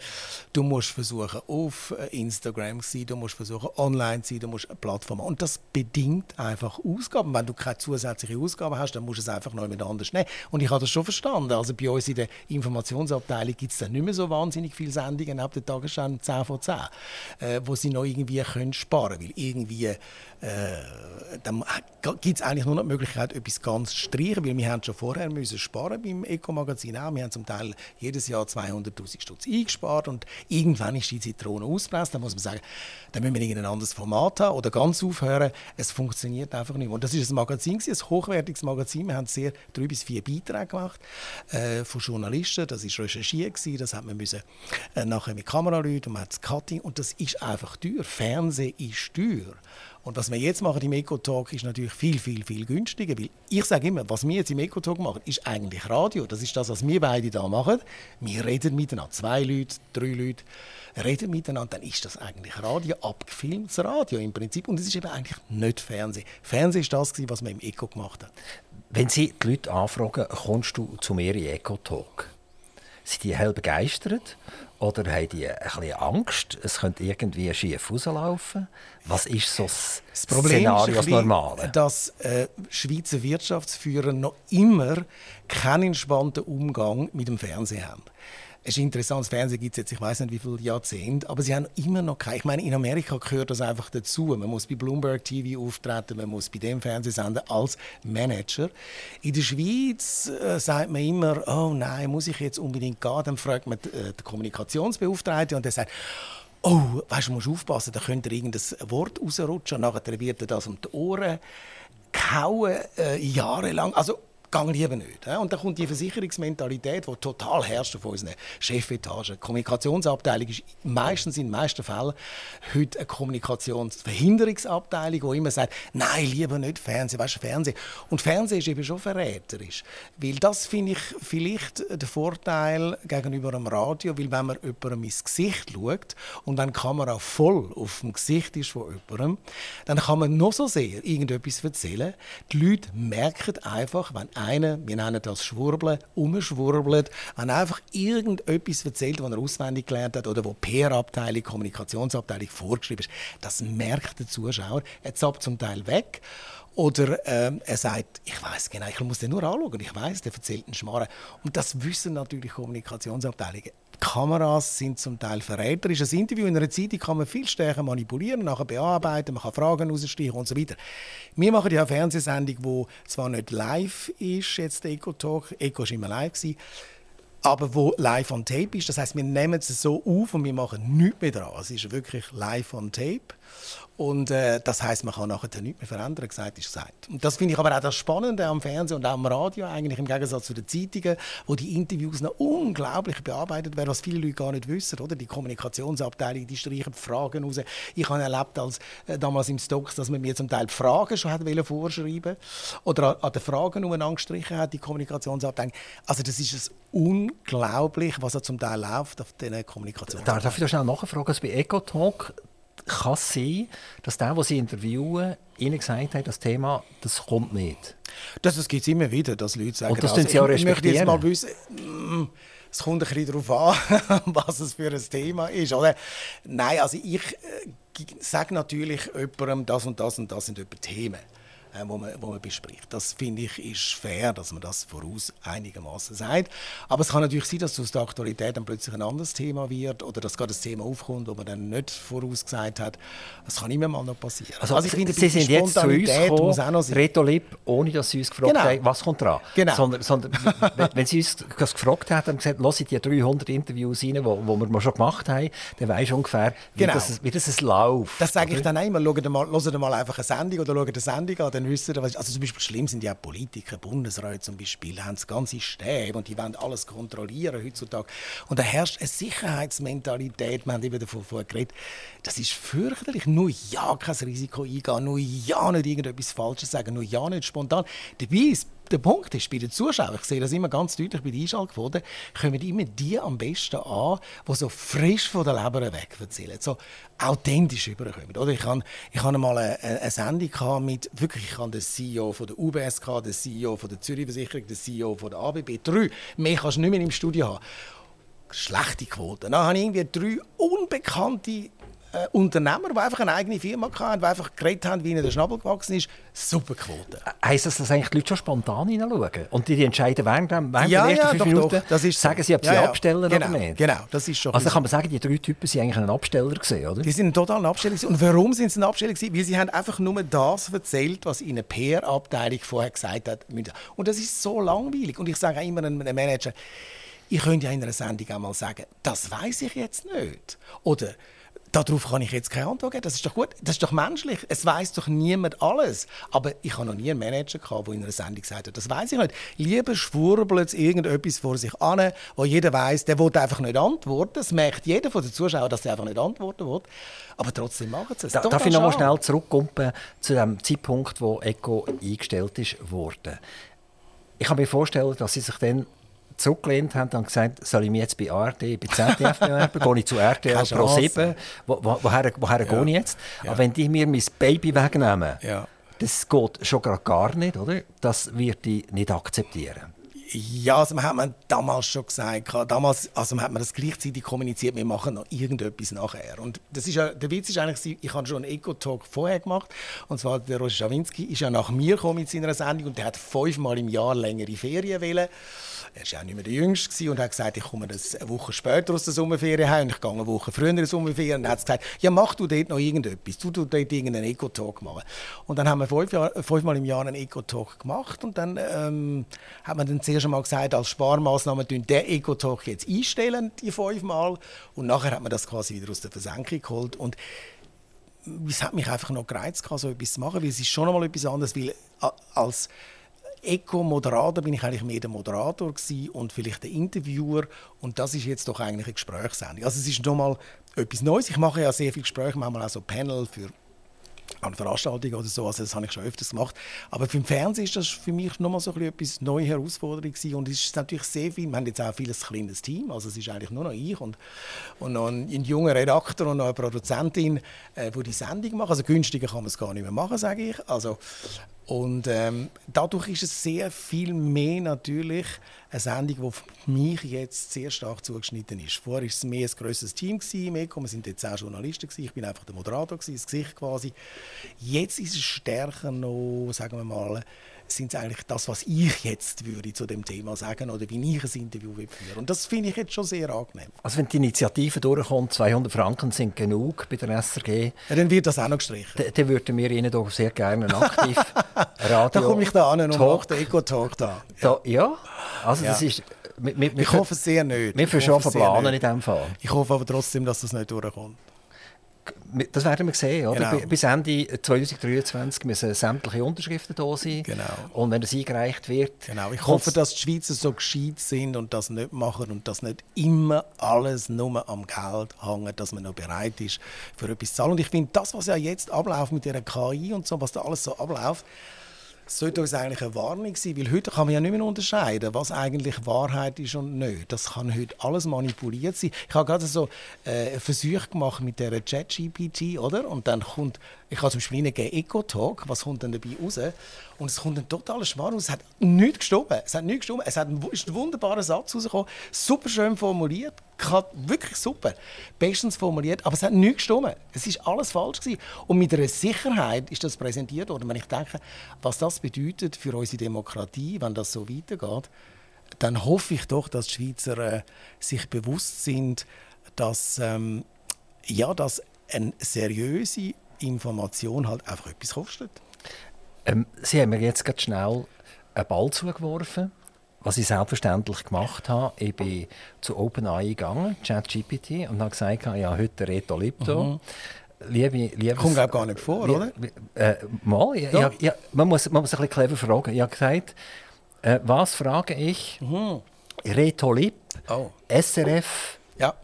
du musst versuchen, auf äh, Instagram zu sein, du musst versuchen, online zu sein, du musst eine Plattform haben. Und das bedingt einfach Ausgaben. Wenn du keine zusätzliche Ausgaben hast, dann musst du es einfach noch jemand anders nehmen. Und ich habe das schon verstanden. Also bei uns in der Informationsabteilung gibt es dann nicht mehr so wahnsinnig viele Sendungen ab der Tagesschau 10 von 10, äh, wo sie noch irgendwie können sparen können. Weil irgendwie äh, dann gibt es eigentlich nur noch die Möglichkeit, etwas ganz zu streichen, weil wir haben schon vorher müssen sparen beim Eco-Magazin auch. Wir haben zum Teil jedes Jahr 200'000 Stutz eingespart und irgendwann ist die Zitrone ausgepresst. Dann muss man sagen, dann müssen wir irgendein anderes Format haben oder ganz aufhören. Es funktioniert einfach nicht mehr. Und das ist ein Magazin, ein hochwertiges Magazin. Wir haben sehr drei bis vier Beiträge gemacht äh, von Journalisten. Das ist recherchiert. Das hat man müssen äh, nachher mit Kameraleuten und man hat das Cutting und das ist einfach teuer. Fernsehen ist teuer. Und was wir jetzt machen im Eco-Talk ist natürlich viel, viel, viel günstiger. Weil ich sage immer, was wir jetzt im Eco-Talk machen, ist eigentlich Radio. Das ist das, was wir beide da machen. Wir reden miteinander. Zwei Leute, drei Leute reden miteinander. Dann ist das eigentlich Radio, abgefilmtes Radio im Prinzip. Und es ist eben eigentlich nicht Fernsehen. Fernsehen ist das, was wir im Eco gemacht haben. Wenn Sie die Leute anfragen, kommst du zu mir in Eco-Talk? Sind die hell begeistert? Oder haben die ein bisschen Angst, es könnte irgendwie schief rauslaufen? Was ist so das, das Problem Szenario, das Normale? dass äh, Schweizer Wirtschaftsführer noch immer keinen entspannten Umgang mit dem Fernsehen haben. Es ist interessant, das Fernsehen gibt es jetzt, ich weiß nicht wie viele Jahrzehnte, aber sie haben immer noch keine. Ich meine, in Amerika gehört das einfach dazu. Man muss bei Bloomberg TV auftreten, man muss bei dem Fernsehsender als Manager. In der Schweiz äh, sagt man immer, oh nein, muss ich jetzt unbedingt gehen? Dann fragt man äh, den Kommunikationsbeauftragten und der sagt, oh, weißt du, musst aufpassen, da könnte irgendein Wort rausrutschen und nachher wird er das um die Ohren kauen, äh, jahrelang. Also Gang lieber nicht. Und dann kommt die Versicherungsmentalität, die total herrscht auf unseren Chefetagen. Die Kommunikationsabteilung ist meistens in den meisten Fällen heute eine Kommunikationsverhinderungsabteilung, die immer sagt, nein, lieber nicht Fernsehen, weißt du, Fernsehen. Und Fernsehen ist eben schon verräterisch. Weil das finde ich vielleicht der Vorteil gegenüber dem Radio, weil wenn man jemandem ins Gesicht schaut und wenn die Kamera voll auf dem Gesicht ist von jemandem, dann kann man noch so sehr irgendetwas erzählen. Die Leute merken einfach, wenn einer, wir nennen das Schwurbeln, umschwurbelt, er einfach irgendetwas erzählt, was er auswendig gelernt hat oder wo PR-Abteilung, Kommunikationsabteilung vorgeschrieben ist, das merkt der Zuschauer. Er zappt zum Teil weg. Oder ähm, er sagt, ich weiß genau, ich muss den nur anschauen, ich weiß, der erzählt einen Schmarrn. Und das wissen natürlich Kommunikationsabteilungen. Kameras sind zum Teil verräterisch. Ein Interview in einer Zeitung kann man viel stärker manipulieren, nachher bearbeiten, man kann Fragen rausstreichen und so weiter. Wir machen ja eine Fernsehsendung, die zwar nicht live ist, jetzt der Eco Talk, Eco war immer live, gewesen, aber wo live on tape ist. Das heißt, wir nehmen es so auf und wir machen nichts mehr dran. Es ist wirklich live on tape. Und äh, das heißt, man kann nachher nichts mehr verändern. Gesagt ist gesagt. Und das finde ich aber auch das Spannende am Fernsehen und auch am Radio eigentlich im Gegensatz zu den Zeitungen, wo die Interviews noch unglaublich bearbeitet werden, was viele Leute gar nicht wissen. Oder? Die Kommunikationsabteilung, die streichen Fragen raus. Ich habe erlebt, als äh, damals im Stocks, dass man mir zum Teil Fragen schon hat vorschreiben oder an, an den Fragen umeinander gestrichen hat, die Kommunikationsabteilung. Also das ist es unglaublich, was da zum Teil läuft auf diesen Kommunikationsabteilungen. Darf ich da schnell nachfragen? Also bei EcoTalk kann es sein, dass der, der sie interviewen, ihnen gesagt hat, das Thema, das kommt nicht. Das, das gibt es immer wieder, dass Leute sagen, Und das also, sie auch ich möchte jetzt mal wissen, mm, es kommt ein bisschen darauf an, was es für ein Thema ist. Oder? Nein, also ich äh, sage natürlich jemandem, das und das und das sind etwa Themen äh, wo, man, wo man bespricht. Das finde ich ist fair, dass man das voraus einigermaßen sagt. Aber es kann natürlich sein, dass aus der Aktualität dann plötzlich ein anderes Thema wird oder dass gerade ein Thema aufkommt, wo man dann nicht vorausgesagt hat. Das kann immer mal noch passieren. Also, also ich finde, Sie sind jetzt zu uns gekommen, Reto Lipp, ohne dass Sie uns gefragt genau. haben, was kommt dran. Genau. Sondern, sondern wenn Sie uns das gefragt haben und gesagt, lassen die 300 Interviews rein, die wo, wo wir mal schon gemacht haben, dann weisst du ungefähr, wie, genau. das, wie das läuft. Das sage ich dann. Schaut mal, hört mal einfach eine Sendung oder schaut eine Sendung an, dann ihr, was Also zum Beispiel schlimm sind ja Politiker, Bundesräte zum Beispiel, haben das ganze Stäbe und die wollen alles kontrollieren heutzutage. Und da herrscht eine Sicherheitsmentalität, wir haben eben davon geredet, das ist fürchterlich. Nur ja kein Risiko eingehen, nur ja nicht irgendetwas Falsches sagen, nur ja nicht spontan. Dabei ist der Punkt ist, bei den Zuschauern, ich sehe das immer ganz deutlich bei den Einschaltquoten, kommen immer die am besten an, die so frisch von der Leber weg erzählen, so authentisch überkommen. Oder ich hatte ich mal eine, eine Sendung mit, wirklich, ich hatte den CEO von der UBS, den CEO von der Zürich Versicherung, den CEO von der ABB, drei. Mehr kannst du nicht mehr im Studio haben. Schlechte Quoten. Dann habe ich irgendwie drei unbekannte äh, Unternehmer, die einfach eine eigene Firma hatten, die einfach geredet haben, wie ihnen der Schnabel gewachsen ist. Super Quote. Heißt das, dass eigentlich die Leute schon spontan hineinschauen? Und die, die entscheiden während, während ja, der ersten ja, fünf doch, Minuten, doch. Das ist so. sagen sie, ob sie ja, abstellen genau, oder nicht? Genau, das ist schon Also so. kann man sagen, die drei Typen waren eigentlich ein Absteller, gewesen, oder? Die sind total ein Absteller. gewesen. Und warum sind sie ein Absteller? gewesen? Weil sie haben einfach nur das erzählt, was ihnen PR-Abteilung vorher gesagt hat. Und das ist so langweilig. Und ich sage auch immer einem Manager, ich könnte ja in einer Sendung auch mal sagen, das weiß ich jetzt nicht. Oder Darauf kann ich jetzt keine Antwort geben. Das ist doch gut. Das ist doch menschlich. Es weiß doch niemand alles. Aber ich habe noch nie einen Manager gehabt, der in einer Sendung gesagt hat, das weiß ich nicht. Lieber schwurbelt irgendetwas vor sich an, wo jeder weiß, der will einfach nicht antworten. Das merkt jeder von den Zuschauern, dass er einfach nicht antworten will. Aber trotzdem machen sie es. Da, darf ich noch mal schnell zurückkommen zu dem Zeitpunkt, wo Echo eingestellt ist worden. Ich kann mir vorstellen, dass sie sich dann zurückgelehnt haben und gesagt, soll ich mich jetzt bei ARD, bei ZDF bewerben? Gehe ich zu RTL Pro Chance. 7? Wo, wo, woher woher gehe ich jetzt? Ja. Aber wenn die mir mein Baby wegnehmen, Ja. das geht schon gerade gar nicht, oder? Das wird ich nicht akzeptieren. Ja, also man hat man damals schon gesagt, damals, also man hat man das gleichzeitig kommuniziert, wir machen noch irgendetwas nachher. Und das ist ja, der Witz ist eigentlich, ich habe schon einen Eco-Talk vorher gemacht, und zwar der Roger Schawinski ist ja nach mir gekommen mit seiner Sendung und der hat fünfmal im Jahr längere Ferien wollen. Er war auch nicht mehr der Jüngste und hat gesagt, ich komme eine Woche später aus der Sommerferien heim und ich gehe eine Woche früher in die Sommerferien. Und er hat gesagt, ja mach du dort noch irgendetwas, du dort irgendeinen Eco-Talk machen. Und dann haben wir fünf Jahr, fünfmal im Jahr einen Eco-Talk gemacht und dann ähm, hat man dann zuerst einmal gesagt, als Sparmaßnahme den Eco-Talk jetzt einstellen, die fünfmal. Und nachher hat man das quasi wieder aus der Versenkung geholt. Und es hat mich einfach noch gereizt, so etwas zu machen, weil es ist schon einmal etwas anderes, weil a- als Eco-Moderator bin ich eigentlich mehr der Moderator und vielleicht der Interviewer und das ist jetzt doch eigentlich eine Gesprächssendung. Also es ist nochmal etwas Neues. Ich mache ja sehr viele Gespräche, manchmal auch so Panel für an Veranstaltungen oder so, also das habe ich schon öfters gemacht. Aber für den Fernsehen ist das für mich nochmal so ein bisschen etwas neue Herausforderung gewesen. und es ist natürlich sehr viel, wir haben jetzt auch vieles kleines Team, also es ist eigentlich nur noch ich und, und noch ein, ein junger Redakteur und noch eine Produzentin, äh, die die Sendung machen, also günstiger kann man es gar nicht mehr machen, sage ich. Also, und ähm, dadurch ist es sehr viel mehr natürlich eine Sendung, die für mich jetzt sehr stark zugeschnitten ist. Vorher war es mehr ein grösseres Team, Eco. wir sind jetzt auch Journalisten, gewesen. ich bin einfach der Moderator, gewesen, das Gesicht quasi. Jetzt ist es stärker noch, sagen wir mal, sind es eigentlich das, was ich jetzt würde zu dem Thema sagen oder wie ich ein Interview führen Und das finde ich jetzt schon sehr angenehm. Also wenn die Initiative durchkommt, 200 Franken sind genug bei der SRG, Ja, dann wird das auch noch gestrichen. dann, würden wir Ihnen doch sehr gerne einen aktiv Radio Da komme ich da an und mache den Eco-Talk da. Da, ja, also Ja. das ist... Wir, wir, Ich hoffe es sehr nicht. Wir sehr verplanen in diesem Fall. Ich hoffe aber trotzdem, dass das nicht durchkommt. Das werden wir sehen, oder? Genau. Bi- Bis Ende 2023 müssen sämtliche Unterschriften da sein. Genau. Und wenn das eingereicht wird... Genau, ich hoffe, dass die Schweizer so gescheit sind und das nicht machen und dass nicht immer alles nur am Geld hängt, dass man noch bereit ist, für etwas zu zahlen. Und ich finde, das, was ja jetzt abläuft mit der KI und so, was da alles so abläuft, sollte uns eigentlich eine Warnung sein, weil heute kann man ja nicht mehr unterscheiden, was eigentlich Wahrheit ist und nicht. Das kann heute alles manipuliert sein. Ich habe gerade so äh, Versuche gemacht mit der ChatGPT, oder? Und dann kommt, ich habe zum Beispiel eingegeben Eco-Talk, was kommt dann dabei raus? Und es kommt ein totaler Schmarrn raus. Es hat nichts gestimmt. Es hat nichts gestimmt. Es hat ein, wu- ist ein wunderbarer Satz rausgekommen, super schön formuliert, wirklich super, bestens formuliert, aber es hat nichts gestimmt. Es ist alles falsch gewesen. Und mit einer Sicherheit ist das präsentiert worden. Wenn ich denke, was das bedeutet für unsere Demokratie, wenn das so weitergeht, dann hoffe ich doch, dass die Schweizer äh, sich bewusst sind, dass, ähm, ja, dass eine seriöse Information halt einfach etwas kostet. Ähm, Sie haben mir jetzt ganz schnell einen Ball zugeworfen, was ich selbstverständlich gemacht habe. Ich bin zu OpenAI gegangen, ChatGPT, und habe gesagt, ja, heute Reto Lipto. Liebe, liebes, Kommt, glaub, gar nicht vor, oder? Äh, mal, ja, Ja. ja. Man, muss, man muss ein bisschen clever fragen. Ich habe gesagt, äh, was frage ich? Reto Lipp, Oh. SRF.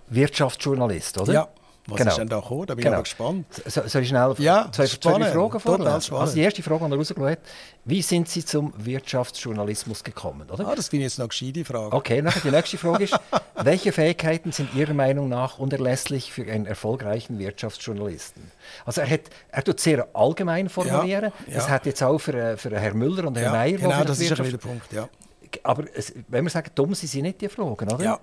Wirtschaftsjournalist, oder? Ja. Was Genau. ist denn da gekommen? Da bin Genau. ich aber gespannt. So, soll ich schnell Ja, zwei, zwei spannend. drei Fragen vorlesen? Also die erste Frage, die er rausgeschaut hat, wie sind Sie zum Wirtschaftsjournalismus gekommen? Oder? Ah, das finde ich jetzt noch eine gescheite Frage. Okay, nachher die nächste Frage ist, welche Fähigkeiten sind Ihrer Meinung nach unerlässlich für einen erfolgreichen Wirtschaftsjournalisten? Also er, hat, er tut sehr allgemein formulieren. Ja, Das ja. hat jetzt auch für, äh, für Herrn Müller und Herrn Ja, Meyer, die genau, das ist ein der Punkt. Ja. Aber es, wenn wir sagen, dumm sind sie nicht, die Fragen, oder? Ja.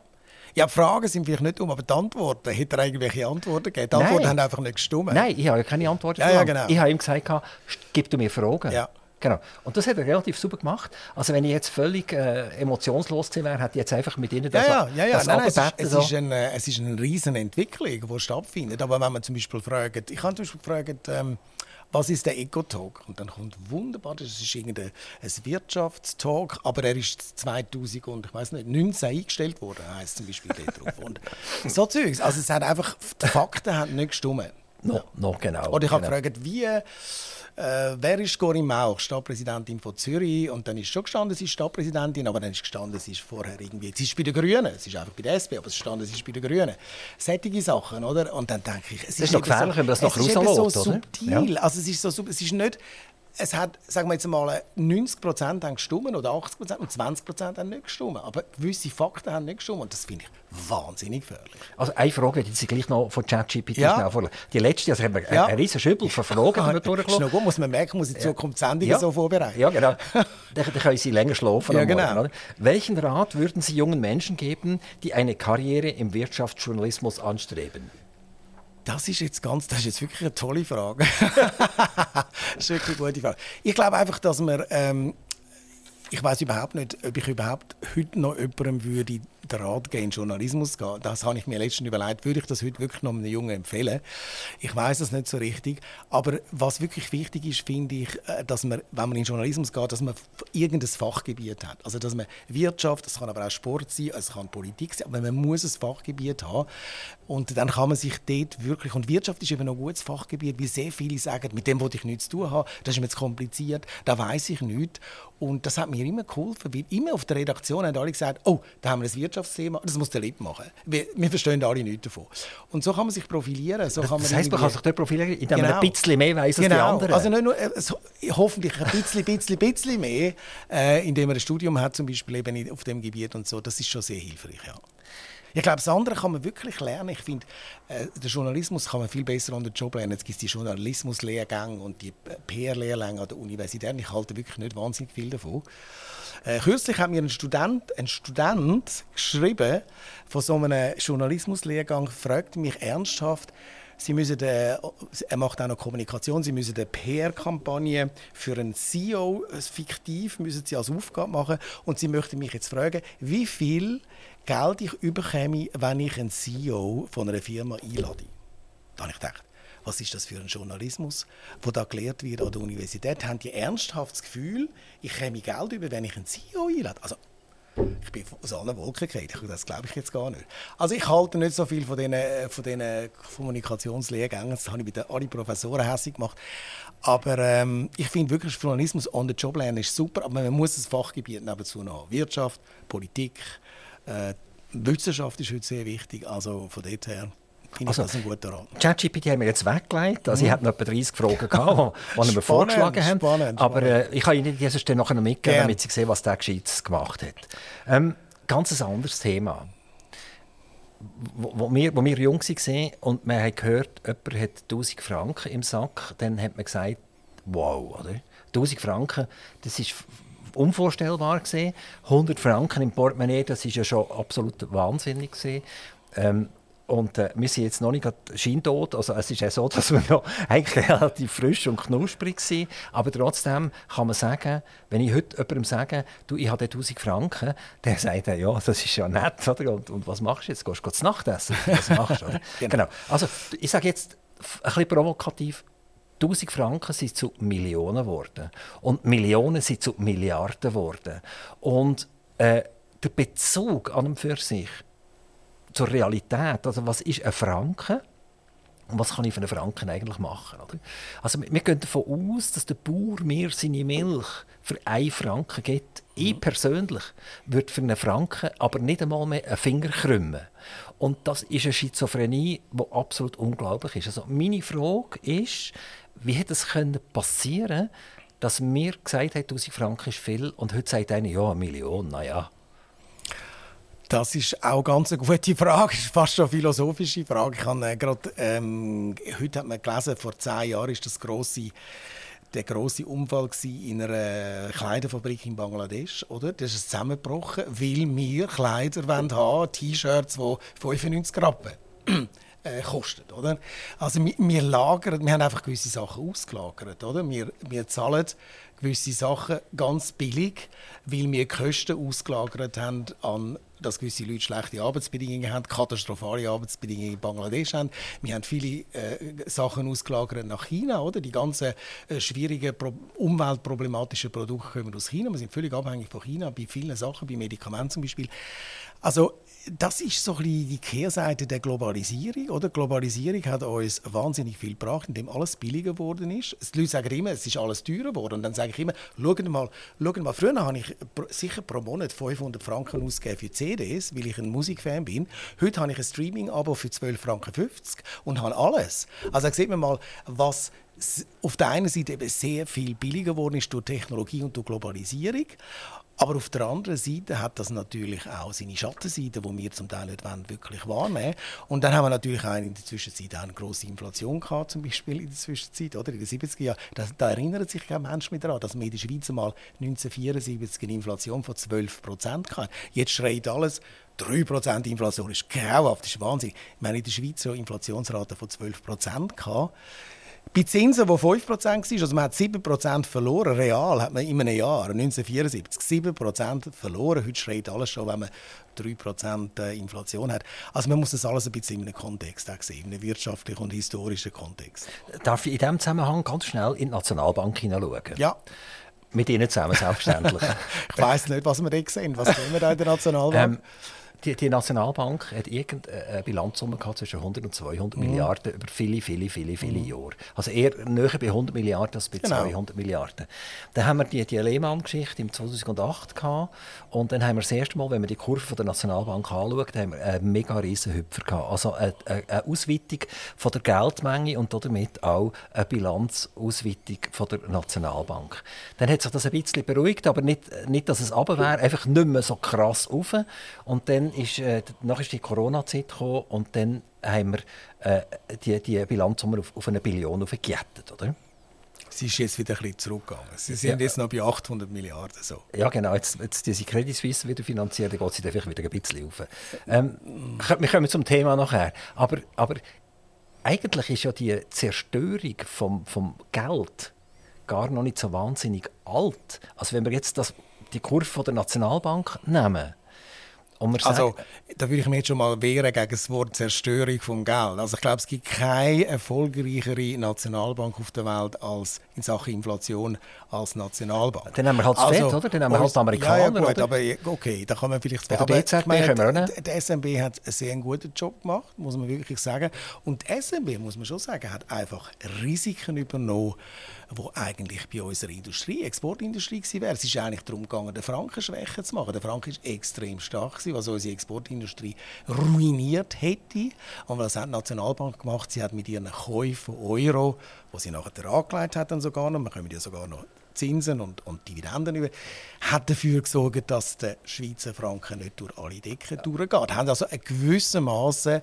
Ja, die Fragen sind vielleicht nicht dumm, aber die Antworten, hat er irgendwelche Antworten gegeben? Die Nein. Antworten haben einfach nicht gestimmt. Nein, ich habe ja keine Antwort Ja, ja, genau. Ich habe ihm gesagt, gib du mir Fragen. Ja. Genau. Und das hat er relativ super gemacht. Also wenn ich jetzt völlig äh, emotionslos gewesen wäre, hätte ich jetzt einfach mit ihnen das, ja, ja, ja. das Nein, nein, es, ist, es, so. ist eine, es ist eine riesen Entwicklung, die stattfindet. Aber wenn man zum Beispiel fragt, ich habe zum Beispiel gefragt, ähm, was ist der Eco-Talk? Und dann kommt wunderbar, das ist irgendein ein Wirtschaftstalk, aber er ist 2000 und ich weiß nicht 19 eingestellt worden, heißt zum Beispiel dort drauf. Und so Zeugs. Also es hat einfach die Fakten haben nicht gestimmt. No, no, genau. Oder ich habe genau. gefragt, wie, äh, wer ist Corinne Mauch, Stadtpräsidentin von Zürich? Und dann ist schon gestanden, sie ist Stadtpräsidentin, aber dann ist gestanden, sie ist vorher irgendwie, sie ist bei den Grünen, sie ist einfach bei der SP, aber es ist gestanden, sie ist bei den Grünen. Solche Sachen, oder? Und dann denke ich, es ist noch eben gefährlich, so, wenn man das ist eben so oder? subtil, also es ist so, es ist nicht, es hat, sagen wir jetzt mal, 90 Prozent haben gestimmt oder 80 Prozent und 20 Prozent haben nicht gestimmt. Aber gewisse Fakten haben nicht gestimmt und das finde ich wahnsinnig gefährlich. Also eine Frage, die Sie gleich noch von ChatGPT Ja. schnell. Die letzte, also haben wir Ja. einen riesen Schübbel von Fragen ist durchgelassen. noch gut, muss man merken, muss in Zukunft Sendungen so vorbereiten. Ja, genau. Dann, können Sie länger schlafen Ja, Morgen, genau. oder? Welchen Rat würden Sie jungen Menschen geben, die eine Karriere im Wirtschaftsjournalismus anstreben? Das ist jetzt ganz, das ist jetzt wirklich eine tolle Frage. das ist wirklich eine gute Frage. Ich glaube einfach, dass man, ähm, ich weiß überhaupt nicht, ob ich überhaupt heute noch jemandem würde den Rat geben, in Journalismus gehen. Das habe ich mir letztens überlegt, würde ich das heute wirklich noch einem Jungen empfehlen? Ich weiß das nicht so richtig, aber was wirklich wichtig ist, finde ich, äh, dass man, wenn man in Journalismus geht, dass man irgendein Fachgebiet hat. Also dass man Wirtschaft, das kann aber auch Sport sein, es kann Politik sein, aber man muss ein Fachgebiet haben und dann kann man sich dort wirklich, und Wirtschaft ist eben noch ein gutes Fachgebiet, wie sehr viele sagen, mit dem wollte ich nichts zu tun haben, das ist mir zu kompliziert, da weiß ich nichts. Und das hat mir immer geholfen, weil immer auf der Redaktion haben alle gesagt, oh, da haben wir ein Wirtschaftsthema, das muss der Lieb machen. Wir, wir verstehen alle nichts davon. Und so kann man sich profilieren. So kann man Das heisst, man kann sich dort profilieren, indem man Genau. ein bisschen mehr weiss als die Genau. anderen. Also nicht nur, äh, so, hoffentlich ein bisschen, bisschen, bisschen mehr, äh, indem man ein Studium hat, zum Beispiel eben auf dem Gebiet und so. Das ist schon sehr hilfreich, ja. Ich glaube, das andere kann man wirklich lernen. Ich finde, äh, den Journalismus kann man viel besser an den Job lernen. Jetzt gibt es die Journalismuslehrgänge und die PR-Lehrgänge an der Universität. Ich halte wirklich nicht wahnsinnig viel davon. Äh, kürzlich hat mir ein Student, ein Student geschrieben von so einem Journalismuslehrgang, fragt mich ernsthaft, Sie müssen, äh, er macht auch noch Kommunikation, Sie müssen eine PR-Kampagne für einen CEO äh, fiktiv müssen Sie als Aufgabe machen und Sie möchten mich jetzt fragen, wie viel Geld ich überkäme, wenn ich einen CEO von einer Firma einlade. Da habe ich gedacht, was ist das für ein Journalismus, wo da gelehrt wird an der Universität? Haben die ernsthaft das Gefühl, ich käme Geld über, wenn ich einen CEO einlade? Also, ich bin aus allen Wolken gefallen. Das glaube ich jetzt gar nicht. Also ich halte nicht so viel von diesen, äh, von Kommunikationslehrgängen. Das habe ich bei den alle Professoren hässlich gemacht. Aber ähm, ich finde wirklich, Journalismus on the job lernen ist super, aber man muss ein Fachgebiet nebenzu haben. Wirtschaft, Politik, äh, Wissenschaft ist heute sehr wichtig. Also von dort her finde ich Also, das ein guter Rat. ChatGPT haben wir jetzt weggelegt. Also ich hatte noch etwa 30 Fragen, gehabt, die die wir vorgeschlagen haben. spannend, Aber äh, ich kann Ihnen dieses dann nachher noch mitgeben, Gern. damit Sie sehen, was der Gescheites gemacht hat. Ähm, ganz ein anderes Thema. Wo, wo, wir, wo wir jung waren und man hat gehört, jemand hat 1000 Franken im Sack, dann hat man gesagt, wow, oder? 1000 Franken, das ist unvorstellbar gesehen. 100 Franken im Portemonnaie, das ist ja schon absolut wahnsinnig gesehen. Ähm, und äh, wir sind jetzt noch nicht scheintot. Also es ist ja so, dass wir noch eigentlich relativ frisch und knusprig sind. Aber trotzdem kann man sagen, wenn ich heute jemandem sage, du, ich habe 1000 Franken, dann sagt er, ja, das ist ja nett. Oder? Und, und was machst du jetzt? Gehst du zu Nacht essen? Was machst du? Oder? genau. Also ich sage jetzt ein bisschen provokativ, 1000 Franken sind zu Millionen geworden. Und Millionen sind zu Milliarden geworden. Und äh, der Bezug an und für sich zur Realität, also was ist ein Franken und was kann ich für einen Franken eigentlich machen? Oder? Also wir wir gehen davon aus, dass der Bauer mir seine Milch für einen Franken gibt. Ich persönlich würde für einen Franken aber nicht einmal mehr einen Finger krümmen. Und das ist eine Schizophrenie, die absolut unglaublich ist. Also meine Frage ist, wie hätte es passieren dass mir gesagt haben, 1000 Franken ist viel und heute sagt einer, ja, eine Million, naja. Das ist auch ganz eine gute Frage. Das ist fast schon eine philosophische Frage. Ich habe äh, gerade, ähm, heute hat man gelesen, vor zehn Jahren ist das grosse der große Unfall in einer Kleiderfabrik in Bangladesch, oder? Das ist zusammengebrochen, weil wir Kleider haben, T-Shirts, die 95 Rappen äh, kostet, oder? Also wir, wir, lagern, wir haben einfach gewisse Sachen ausgelagert, oder? Wir, wir zahlen gewisse Sachen ganz billig, weil wir Kosten ausgelagert haben an dass gewisse Leute schlechte Arbeitsbedingungen haben, katastrophale Arbeitsbedingungen in Bangladesch haben. Wir haben viele äh, Sachen ausgelagert nach China, oder? Die ganzen äh, schwierigen, umweltproblematischen Produkte kommen aus China. Wir sind völlig abhängig von China bei vielen Sachen, bei Medikamenten zum Beispiel. Also das ist so ein bisschen die Kehrseite der Globalisierung. Oder? Globalisierung hat uns wahnsinnig viel gebracht, indem alles billiger geworden ist. Die Leute sagen immer, es ist alles teurer geworden. Und dann sage ich immer, schaut mal, schaut mal früher habe ich sicher pro Monat 500 Franken ausgegeben für CDs, weil ich ein Musikfan bin. Heute habe ich ein Streaming-Abo für 12,50 Franken und habe alles. Also da sieht man mal, was auf der einen Seite eben sehr viel billiger geworden ist durch Technologie und durch Globalisierung. Aber auf der anderen Seite hat das natürlich auch seine Schattenseiten, die wir zum Teil nicht wirklich wahrnehmen Und dann haben wir natürlich auch in der Zwischenzeit auch eine grosse Inflation gehabt, zum Beispiel in der Zwischenzeit, oder in den 70er Jahren. Da, da erinnert sich kein Mensch mehr daran, dass wir in der Schweiz mal 1974 eine Inflation von 12 Prozent hatten. Jetzt schreit alles, 3% Inflation ist grauhaft, das ist Wahnsinn. Wir haben in der Schweiz eine Inflationsrate von 12 Prozent gehabt. Bei Zinsen, die 5% waren, also man hat 7% verloren, real hat man in einem Jahr, 1974, 7% verloren. Heute schreit alles schon, wenn man 3% äh, Inflation hat. Also man muss das alles ein bisschen in einem Kontext sehen, in einem wirtschaftlichen und historischen Kontext. Darf ich in diesem Zusammenhang ganz schnell in die Nationalbank hineinschauen? Ja. Mit Ihnen zusammen, selbstverständlich. ich weiss nicht, was wir da sehen. Was sehen wir da in der Nationalbank? Ähm, die, die, Nationalbank hat irgendeine Bilanzsumme gehabt zwischen 100 und 200 mhm. Milliarden über viele, viele, viele, viele mhm. Jahre. Also eher näher bei 100 Milliarden als bei genau. 200 Milliarden. Dann haben wir die, die Lehmann-Geschichte im 2008 gehabt und dann haben wir das erste Mal, wenn man die Kurve von der Nationalbank anschaut, haben wir einen mega riesen Hüpfer gehabt. Also eine, eine Ausweitung von der Geldmenge und damit auch eine Bilanzausweitung von der Nationalbank. Dann hat sich das ein bisschen beruhigt, aber nicht, nicht dass es runter wäre, einfach nicht mehr so krass auf. Und dann ist, äh, nachher ist die Corona-Zeit gekommen und dann haben wir äh, die, die Bilanz auf, auf eine Billion aufgejettet, oder? Sie ist jetzt wieder ein bisschen zurückgegangen. Sie sind ja. jetzt noch bei 800 Milliarden. So. Ja, genau. Jetzt, jetzt diese Credit Suisse wieder finanziert, dann geht sie vielleicht wieder ein bisschen auf. Ähm, wir kommen zum Thema nachher. Aber, aber eigentlich ist ja die Zerstörung vom, vom Geld gar noch nicht so wahnsinnig alt. Also wenn wir jetzt das, die Kurve der Nationalbank nehmen, also, da würde ich mich jetzt schon mal wehren gegen das Wort Zerstörung vom Geld. Also ich glaube, es gibt keine erfolgreichere Nationalbank auf der Welt als in Sachen Inflation als Nationalbank. Dann haben wir halt das also, FED, oder? Dann haben wir halt die Amerikaner, ja, ja, gut, oder? aber okay, da kann man vielleicht... Oder aber, die meine, können wir auch nicht. Der SMB hat einen sehr guten Job gemacht, muss man wirklich sagen. Und die SMB, muss man schon sagen, hat einfach Risiken übernommen, wo eigentlich bei unserer Industrie, Exportindustrie wäre. Es ist eigentlich darum gegangen, den Franken schwächer zu machen. Der Franken ist extrem stark gewesen, was unsere Exportindustrie ruiniert hätte. Und was hat die Nationalbank gemacht? Sie hat mit ihren Käufen Euro, wo sie nachher angelegt hat, sogar noch, man können ja sogar noch Zinsen und, und Dividenden über, hat dafür gesorgt, dass der Schweizer Franken nicht durch alle Decken durchgeht. Haben also in gewissem Maße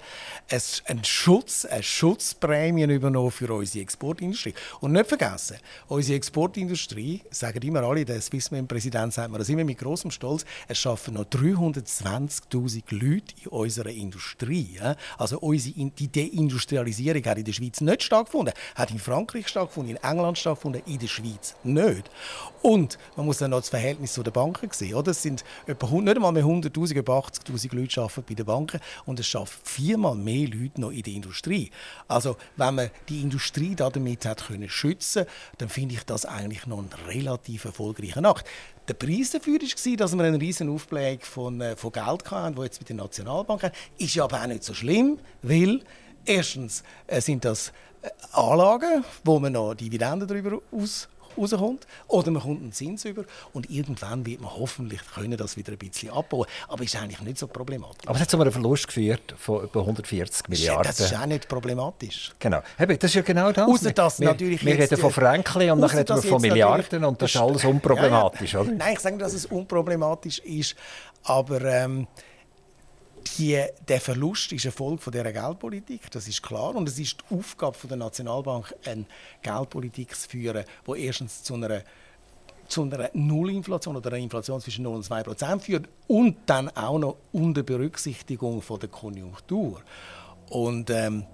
einen Schutz, eine Schutzprämie übernommen für unsere Exportindustrie. Und nicht vergessen, unsere Exportindustrie, sagen immer alle, der Swissman-Präsident sagt mir das immer mit großem Stolz, es schaffen noch 320.000 Leute in unserer Industrie. Also unsere, die Deindustrialisierung hat in der Schweiz nicht stattgefunden, hat in Frankreich stattgefunden, in England stattgefunden, in der Schweiz nicht nicht. Und man muss dann noch das Verhältnis zu den Banken sehen. Oder? Es sind etwa, nicht einmal mehr 100'000, etwa 80'000 Leute arbeiten bei den Banken und es schaffen viermal mehr Leute noch in der Industrie. Also wenn man die Industrie damit hat können schützen dann finde ich das eigentlich noch ein relativ erfolgreicher Akt. Der Preis dafür war, dass wir einen riesen Aufblag von, äh, von Geld hatten, wo jetzt mit der Nationalbank haben. Ist aber auch nicht so schlimm, weil erstens äh, sind das äh, Anlagen, wo man noch Dividenden darüber aus rauskommt oder man kommt einen Zins über und irgendwann wird man hoffentlich können das wieder ein bisschen abbauen. Aber ist eigentlich nicht so problematisch. Aber es hat zu einem Verlust geführt von über 140 Milliarden. Das ist auch nicht problematisch. Genau. Das ist ja genau das. Außer dass wir, natürlich wir reden von Franken und dann reden wir von Milliarden und das ist alles unproblematisch, ja, ja. oder? Nein, ich sage nicht, dass es unproblematisch ist, aber ähm, die, der Verlust ist eine Folge von dieser Geldpolitik, das ist klar. Und es ist die Aufgabe der Nationalbank, eine Geldpolitik zu führen, die erstens zu einer zu einer Nullinflation oder einer Inflation zwischen 0 und 2 Prozent führt und dann auch noch unter Berücksichtigung von der Konjunktur. Und ähm,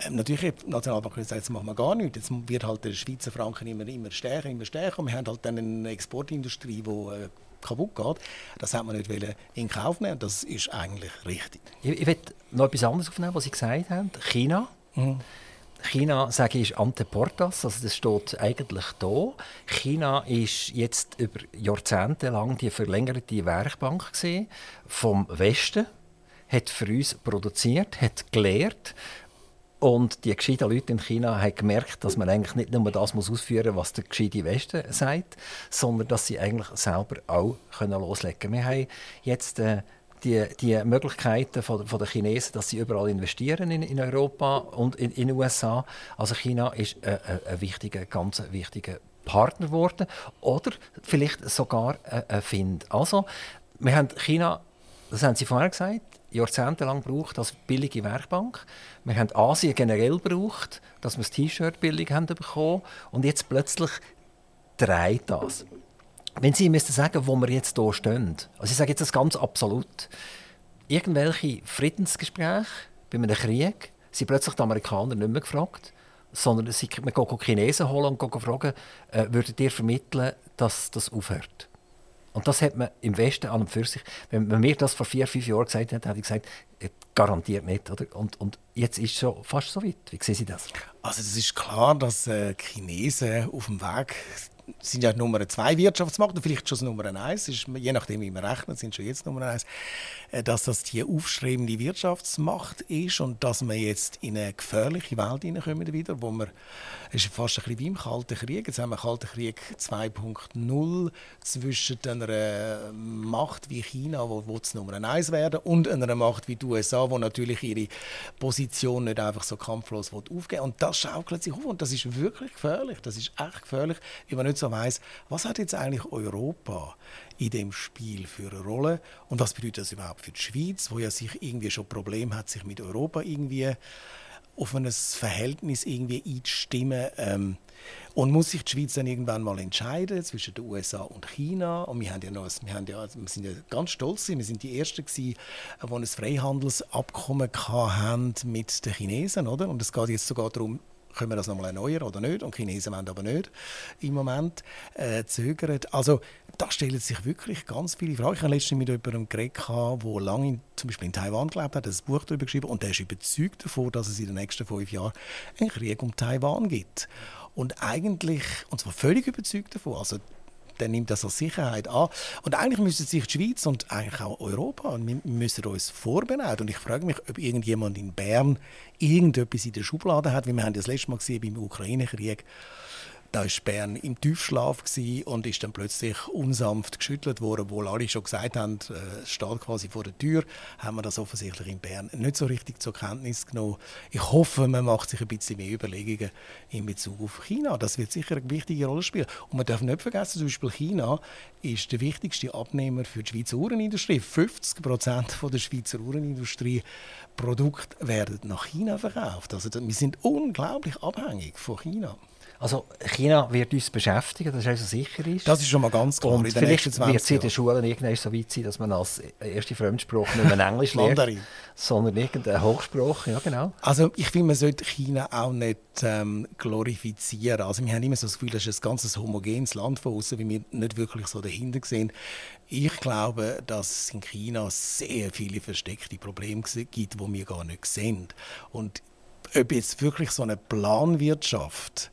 ähm natürlich hat die Nationalbank gesagt, jetzt machen wir gar nichts. Jetzt wird halt der Schweizer Franken immer, immer stärker, immer stärker. Und wir haben halt dann eine Exportindustrie, die kaputt geht. Das hat man nicht in Kauf nehmen. Das ist eigentlich richtig. Ich, ich will noch etwas anderes aufnehmen, was Sie gesagt haben. China. Mhm. China, sage ich, ist Anteportas, also das steht eigentlich da. China ist jetzt über Jahrzehnte lang die verlängerte Werkbank vom Westen, hat für uns produziert, hat gelehrt und die gescheiten Leute in China haben gemerkt, dass man eigentlich nicht nur das ausführen muss, was der gescheite Westen sagt, sondern dass sie eigentlich selber auch loslegen können. Wir haben jetzt äh, die, die Möglichkeiten von, von der Chinesen, dass sie überall investieren in, in Europa und in, in den USA. Also China ist äh, äh, ein wichtiger, ganz wichtiger Partner geworden oder vielleicht sogar äh, ein Find. Also wir haben China, das haben Sie vorher gesagt, jahrzehntelang gebraucht als billige Werkbank. Wir haben Asien generell gebraucht, dass wir das T-Shirt billig haben bekommen und jetzt plötzlich dreht das. Wenn Sie müssten sagen, wo wir jetzt hier stehen, also ich sage jetzt das ganz absolut, irgendwelche Friedensgespräche bei einem Krieg sind plötzlich die Amerikaner nicht mehr gefragt, sondern sie, man geht Chinesen holen und fragen, äh, würdet ihr vermitteln, dass das aufhört? Und das hat man im Westen an und für sich, wenn man mir das vor vier, fünf Jahren gesagt hat, hätte ich gesagt, äh, garantiert nicht. Oder? Und, und jetzt ist es schon fast so weit. Wie sehen Sie das? Also es ist klar, dass äh, Chinesen auf dem Weg sind ja Nummer zwei Wirtschaftsmacht und vielleicht schon das Nummer eins, ist, je nachdem wie man rechnet, sind schon jetzt Nummer eins, äh, dass das die aufstrebende Wirtschaftsmacht ist und dass wir jetzt in eine gefährliche Welt hineinkommen wieder, wo wir, es ist fast ein wie im Kalten Krieg, jetzt haben wir Kalten Krieg 2.0 zwischen einer Macht wie China, wo, wo das Nummer eins werden und einer Macht wie die USA, wo natürlich ihre Position nicht einfach so kampflos aufgeben und das schaukelt sich auf und das ist wirklich gefährlich, das ist echt gefährlich, wenn man nicht so weiß, was hat jetzt eigentlich Europa in dem Spiel für eine Rolle und was bedeutet das überhaupt für die Schweiz, wo ja sich irgendwie schon Problem hat, sich mit Europa irgendwie auf ein Verhältnis irgendwie einzustimmen. Ähm, und muss sich die Schweiz dann irgendwann mal entscheiden zwischen den USA und China? Und wir, haben ja noch, wir, haben ja, wir sind ja ganz stolz, wir sind die Ersten, die ein Freihandelsabkommen mit den Chinesen. Oder? Und es geht jetzt sogar darum, können wir das nochmal erneuern oder nicht? Und die Chinesen wollen aber nicht im Moment äh, zögern. Also da stellen sich wirklich ganz viele Fragen. Ich habe letztens mit jemandem geredet, der lange zum Beispiel in Taiwan gelebt hat, hat ein Buch darüber geschrieben und der ist überzeugt davon, dass es in den nächsten fünf Jahren einen Krieg um Taiwan gibt. Und eigentlich, und zwar völlig überzeugt davon, also der nimmt das als Sicherheit an. Und eigentlich müssen sich die Schweiz und eigentlich auch Europa, und wir müssen uns vorbereiten. Und ich frage mich, ob irgendjemand in Bern irgendetwas in der Schublade hat, wie wir haben das letzte Mal gesehen beim Ukraine-Krieg da war Bern im Tiefschlaf und ist dann plötzlich unsanft geschüttelt worden, obwohl alle schon gesagt haben, äh, es steht quasi vor der Tür, haben wir das offensichtlich in Bern nicht so richtig zur Kenntnis genommen. Ich hoffe, man macht sich ein bisschen mehr Überlegungen in Bezug auf China. Das wird sicher eine wichtige Rolle spielen. Und man darf nicht vergessen, zum Beispiel China ist der wichtigste Abnehmer für die Schweizer Uhrenindustrie. 50 Prozent der Schweizer Uhrenindustrie Produkte werden nach China verkauft. Also wir sind unglaublich abhängig von China. Also China wird uns beschäftigen, das ist also sicher ist. Das ist schon mal ganz klar. Und in vielleicht wird es in den Schulen irgendwann so weit sein, dass man als erste Fremdsprache nicht mehr Englisch lernt, sondern irgendein Hochsprache, ja genau. Also ich finde, man sollte China auch nicht ähm, glorifizieren. Also wir haben immer so das Gefühl, das ist ein ganz homogenes Land von außen, wie wir nicht wirklich so dahinter sehen. Ich glaube, dass es in China sehr viele versteckte Probleme gibt, die wir gar nicht sehen. Und ob jetzt wirklich so eine Planwirtschaft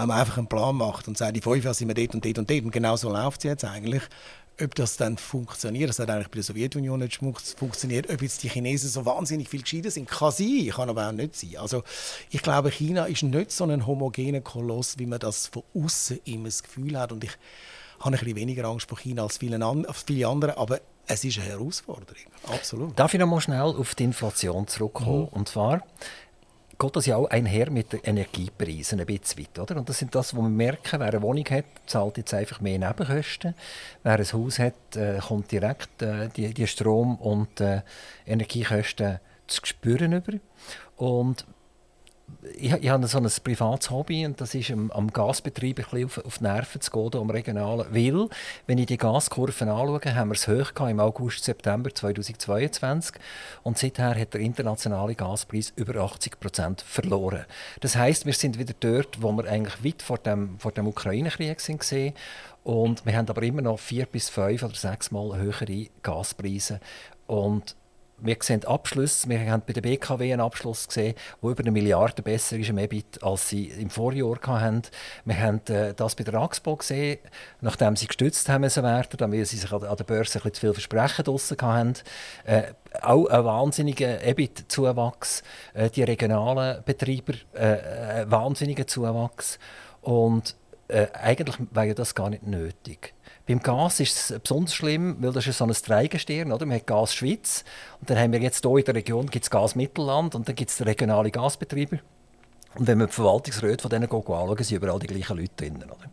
wenn man einfach einen Plan macht und sagt, in fünf Jahren sind wir dort und dort und dort und genau so läuft es jetzt eigentlich, ob das dann funktioniert, das hat eigentlich bei der Sowjetunion nicht funktioniert, ob jetzt die Chinesen so wahnsinnig viel gescheiter sind, kann sein, kann aber auch nicht sein. Also ich glaube, China ist nicht so ein homogener Koloss, wie man das von außen immer das Gefühl hat und ich habe ein bisschen weniger Angst vor China als viele, andere, aber es ist eine Herausforderung, absolut. Darf ich noch mal schnell auf die Inflation zurückkommen? Mhm. Und zwar geht das ja auch einher mit den Energiepreisen ein bisschen weit. Oder? Und das sind das, was wir merken, wer eine Wohnung hat, zahlt jetzt einfach mehr Nebenkosten. Wer ein Haus hat, äh, kommt direkt äh, die, die Strom- und äh, Energiekosten zu spüren über. Und ich, ich habe so ein privates Hobby und das ist am, am Gasbetrieb ein auf, auf die Nerven zu gehen, am regionalen. Weil, wenn ich die Gaskurven anschaue, haben wir es hoch im August, September 2022 und seither hat der internationale Gaspreis über 80 Prozent verloren. Das heißt, wir sind wieder dort, wo wir eigentlich weit vor dem, vor dem Ukraine-Krieg sind gesehen und wir haben aber immer noch vier bis fünf oder sechs Mal höhere Gaspreise und wir sehen Abschlüsse. Wir haben bei der BKW einen Abschluss gesehen, der über eine Milliarde besser ist im EBIT, als sie im Vorjahr hatten. Wir haben äh, das bei der AXPO gesehen, nachdem sie gestützt haben werden, weil sie sich an der Börse ein zu viel Versprechen draussen hatten. Äh, auch ein wahnsinniger EBIT-Zuwachs. Äh, die regionalen Betreiber äh, ein wahnsinniger Zuwachs. Und äh, eigentlich wäre das gar nicht nötig. Beim Gas ist es besonders schlimm, weil das ist so ein Dreigestirn. Oder? Man hat Gas Schweiz und dann haben wir jetzt hier in der Region gibt's Gas Mittelland und dann gibt es den regionalen Gasbetreiber. Und wenn man die Verwaltungsräte von denen anschaut, sind überall die gleichen Leute drin. Oder?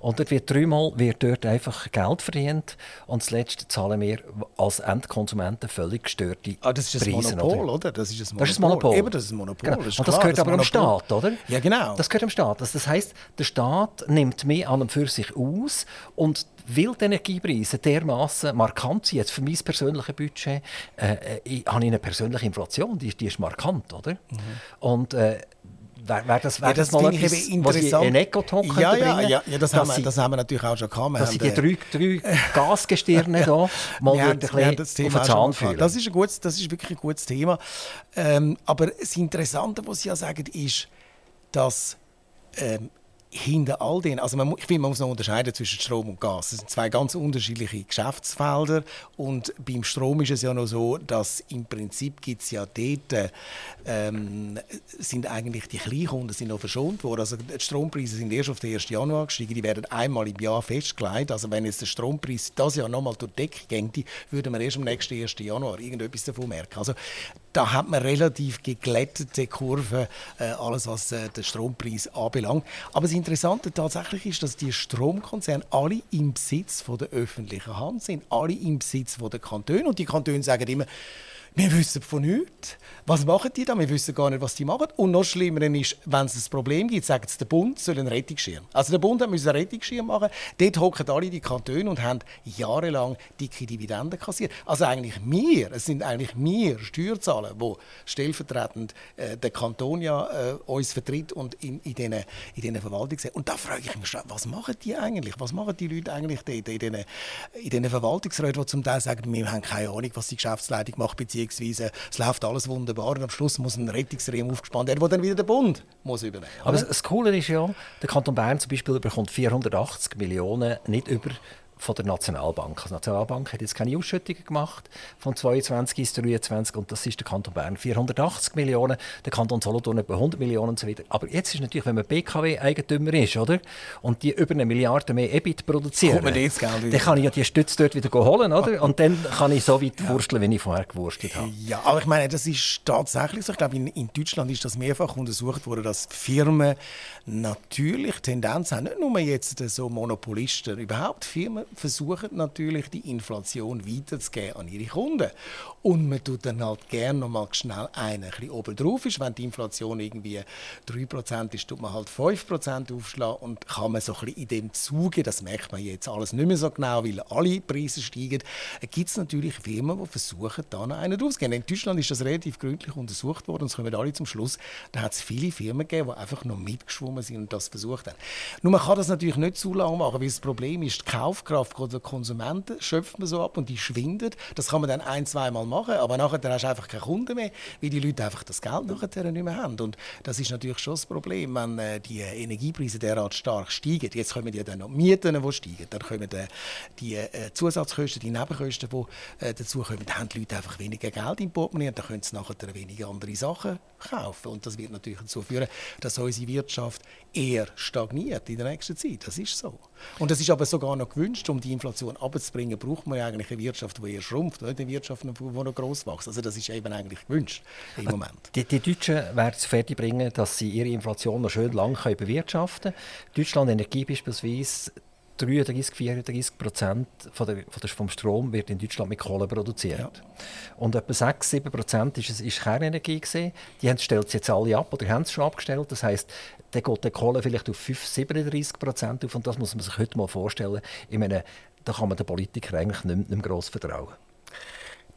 Und dort wird dreimal wird dort einfach Geld verdient und zuletzt zahlen wir als Endkonsumenten völlig gestörte ah, das ist ein Preise, Monopol, oder? oder? Das ist ein Monopol. Das ist ein Monopol. Eben, das ist ein Monopol. Genau. Das und das klar, gehört das aber dem Staat, oder? Ja, genau. Das gehört dem Staat. Das heisst, der Staat nimmt mehr an und für sich aus und weil die Energiepreise dermaßen markant sind, jetzt für mein persönliches Budget, äh, äh ich, habe ich eine persönliche Inflation, die, die ist markant, oder? Mhm. Und äh, Wäre wär das, wär ja, das, das mal etwas, interessant. in Ecotalk ja, ja, ja, ja, das, haben wir, das haben wir natürlich auch schon gehabt. dass sie die drei, drei Gasgestirne hier mal wir haben, wir das Thema auf den Zahn fühlen. Das ist, ein gutes, das ist wirklich ein gutes Thema. Ähm, aber das Interessante, was Sie ja sagen, ist, dass ähm, hinter all den, also man, ich finde, man muss noch unterscheiden zwischen Strom und Gas. Das sind zwei ganz unterschiedliche Geschäftsfelder und beim Strom ist es ja noch so, dass im Prinzip gibt es ja dort, ähm, sind eigentlich die Kleinkunden sind noch verschont worden. Also die Strompreise sind erst auf den 1. Januar gestiegen, die werden einmal im Jahr festgelegt. Also wenn jetzt der Strompreis das Jahr nochmal durch die Decke geht, würde man erst am nächsten 1. Januar irgendetwas davon merken. Also da hat man relativ geglättete Kurven, äh, alles was äh, den Strompreis anbelangt. Aber das Interessante tatsächlich ist, dass die Stromkonzerne alle im Besitz von der öffentlichen Hand sind, alle im Besitz von der Kantone. Und die Kantone sagen immer, wir wissen von nichts. Was machen die da? Wir wissen gar nicht, was die machen. Und noch schlimmer ist, wenn es ein Problem gibt, sagt es der Bund, soll einen Rettungsschirm. Also der Bund muss einen Rettungsschirm machen. Dort hocken alle die Kantone und haben jahrelang dicke Dividenden kassiert. Also eigentlich wir, es sind eigentlich wir Steuerzahler, die stellvertretend äh, der Kanton ja äh, uns vertritt und in, in diesen in den Verwaltungen. Und da frage ich mich schon, was machen die eigentlich? Was machen die Leute eigentlich dort in diesen, in Verwaltungsräten, die zum Teil sagen, wir haben keine Ahnung, was die Geschäftsleitung macht, beziehungsweise es läuft alles wunderbar und am Schluss muss ein Rettungsriemen aufgespannt werden, wo dann wieder der Bund muss übernehmen muss. Aber das Coole ist ja, der Kanton Bern zum Beispiel bekommt 480 Millionen nicht über von der Nationalbank. Die Nationalbank hat jetzt keine Ausschüttungen gemacht von 22 bis 23 und das ist der Kanton Bern 480 Millionen, der Kanton Solothurn etwa 100 Millionen und so weiter. Aber jetzt ist natürlich, wenn man BKW-Eigentümer ist, oder? Und die über eine Milliarde mehr EBIT produzieren, dann kann ich ja die Stütze dort wieder holen, oder? Und dann kann ich so weit ja. wursteln, wie ich vorher gewurstet habe. Ja, aber ich meine, das ist tatsächlich so. Ich glaube, in, in Deutschland ist das mehrfach untersucht worden, dass Firmen natürlich Tendenz haben, nicht nur jetzt so Monopolisten, überhaupt Firmen versuchen natürlich die Inflation weiterzugeben an ihre Kunden. Und man tut dann halt gerne noch mal schnell einen ein oben drauf ist. Wenn die Inflation irgendwie 3% ist, tut man halt 5% aufschlagen und kann man so ein bisschen in dem Zuge, das merkt man jetzt alles nicht mehr so genau, weil alle Preise steigen, gibt es natürlich Firmen, die versuchen, da noch einen draufzugehen. In Deutschland ist das relativ gründlich untersucht worden und es kommen alle zum Schluss, da hat es viele Firmen gegeben, die einfach noch mitgeschwommen sind und das versucht haben. Nur man kann das natürlich nicht zu lange machen, weil das Problem ist, die Kaufkraft Kaufkraft der Konsumenten schöpft man so ab und die schwindet. Das kann man dann ein, zweimal machen, aber nachher hast du einfach keine Kunden mehr, weil die Leute einfach das Geld nachher nicht mehr haben. Und das ist natürlich schon das Problem, wenn äh, die Energiepreise derart stark steigen. Jetzt kommen ja dann noch Mieten, die steigen, dann kommen äh, die äh, Zusatzkosten, die Nebenkosten, die äh, dazu kommen. Dann haben die Leute einfach weniger Geld im Portemonnaie und dann können sie nachher weniger andere Sachen kaufen. Und das wird natürlich dazu führen, dass unsere Wirtschaft eher stagniert in der nächsten Zeit. Das ist so. Und das ist aber sogar noch gewünscht, um die Inflation abzubringen, braucht man ja eigentlich eine Wirtschaft, die eher schrumpft, nicht eine Wirtschaft, die noch gross wächst. Also das ist eben eigentlich gewünscht im also Moment. Die, die Deutschen werden es fertig bringen, dass sie ihre Inflation noch schön lang bewirtschaften können. Deutschland Energie beispielsweise 33, 34 Prozent von der, von der, vom Strom wird in Deutschland mit Kohle produziert. Ja. Und etwa 6, 7 Prozent ist, ist Kernenergie. Gewesen. Die haben, stellt sie jetzt alle ab oder haben es schon abgestellt. Das heisst, dann geht die Kohle vielleicht auf 5, 37 Prozent auf. Und das muss man sich heute mal vorstellen. Ich meine, da kann man den Politikern eigentlich nicht, nicht mehr gross vertrauen.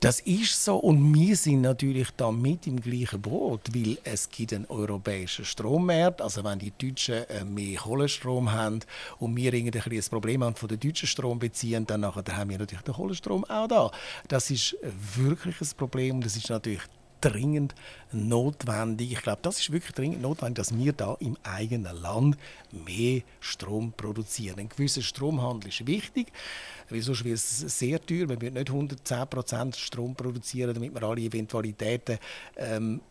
Das ist so und wir sind natürlich da mit im gleichen Boot, weil es gibt einen europäischen Strommarkt. Also wenn die Deutschen äh, mehr Kohlenstrom haben und wir irgendwie ein Problem haben von den deutschen Strom beziehen, dann haben wir natürlich den Kohlenstrom auch da. Das ist wirklich ein Problem das ist natürlich dringend notwendig. Ich glaube, das ist wirklich dringend notwendig, dass wir da im eigenen Land mehr Strom produzieren. Ein gewisser Stromhandel ist wichtig, weil sonst wird es sehr teuer. Wir müssen nicht 110% Strom produzieren, damit wir alle Eventualitäten ähm,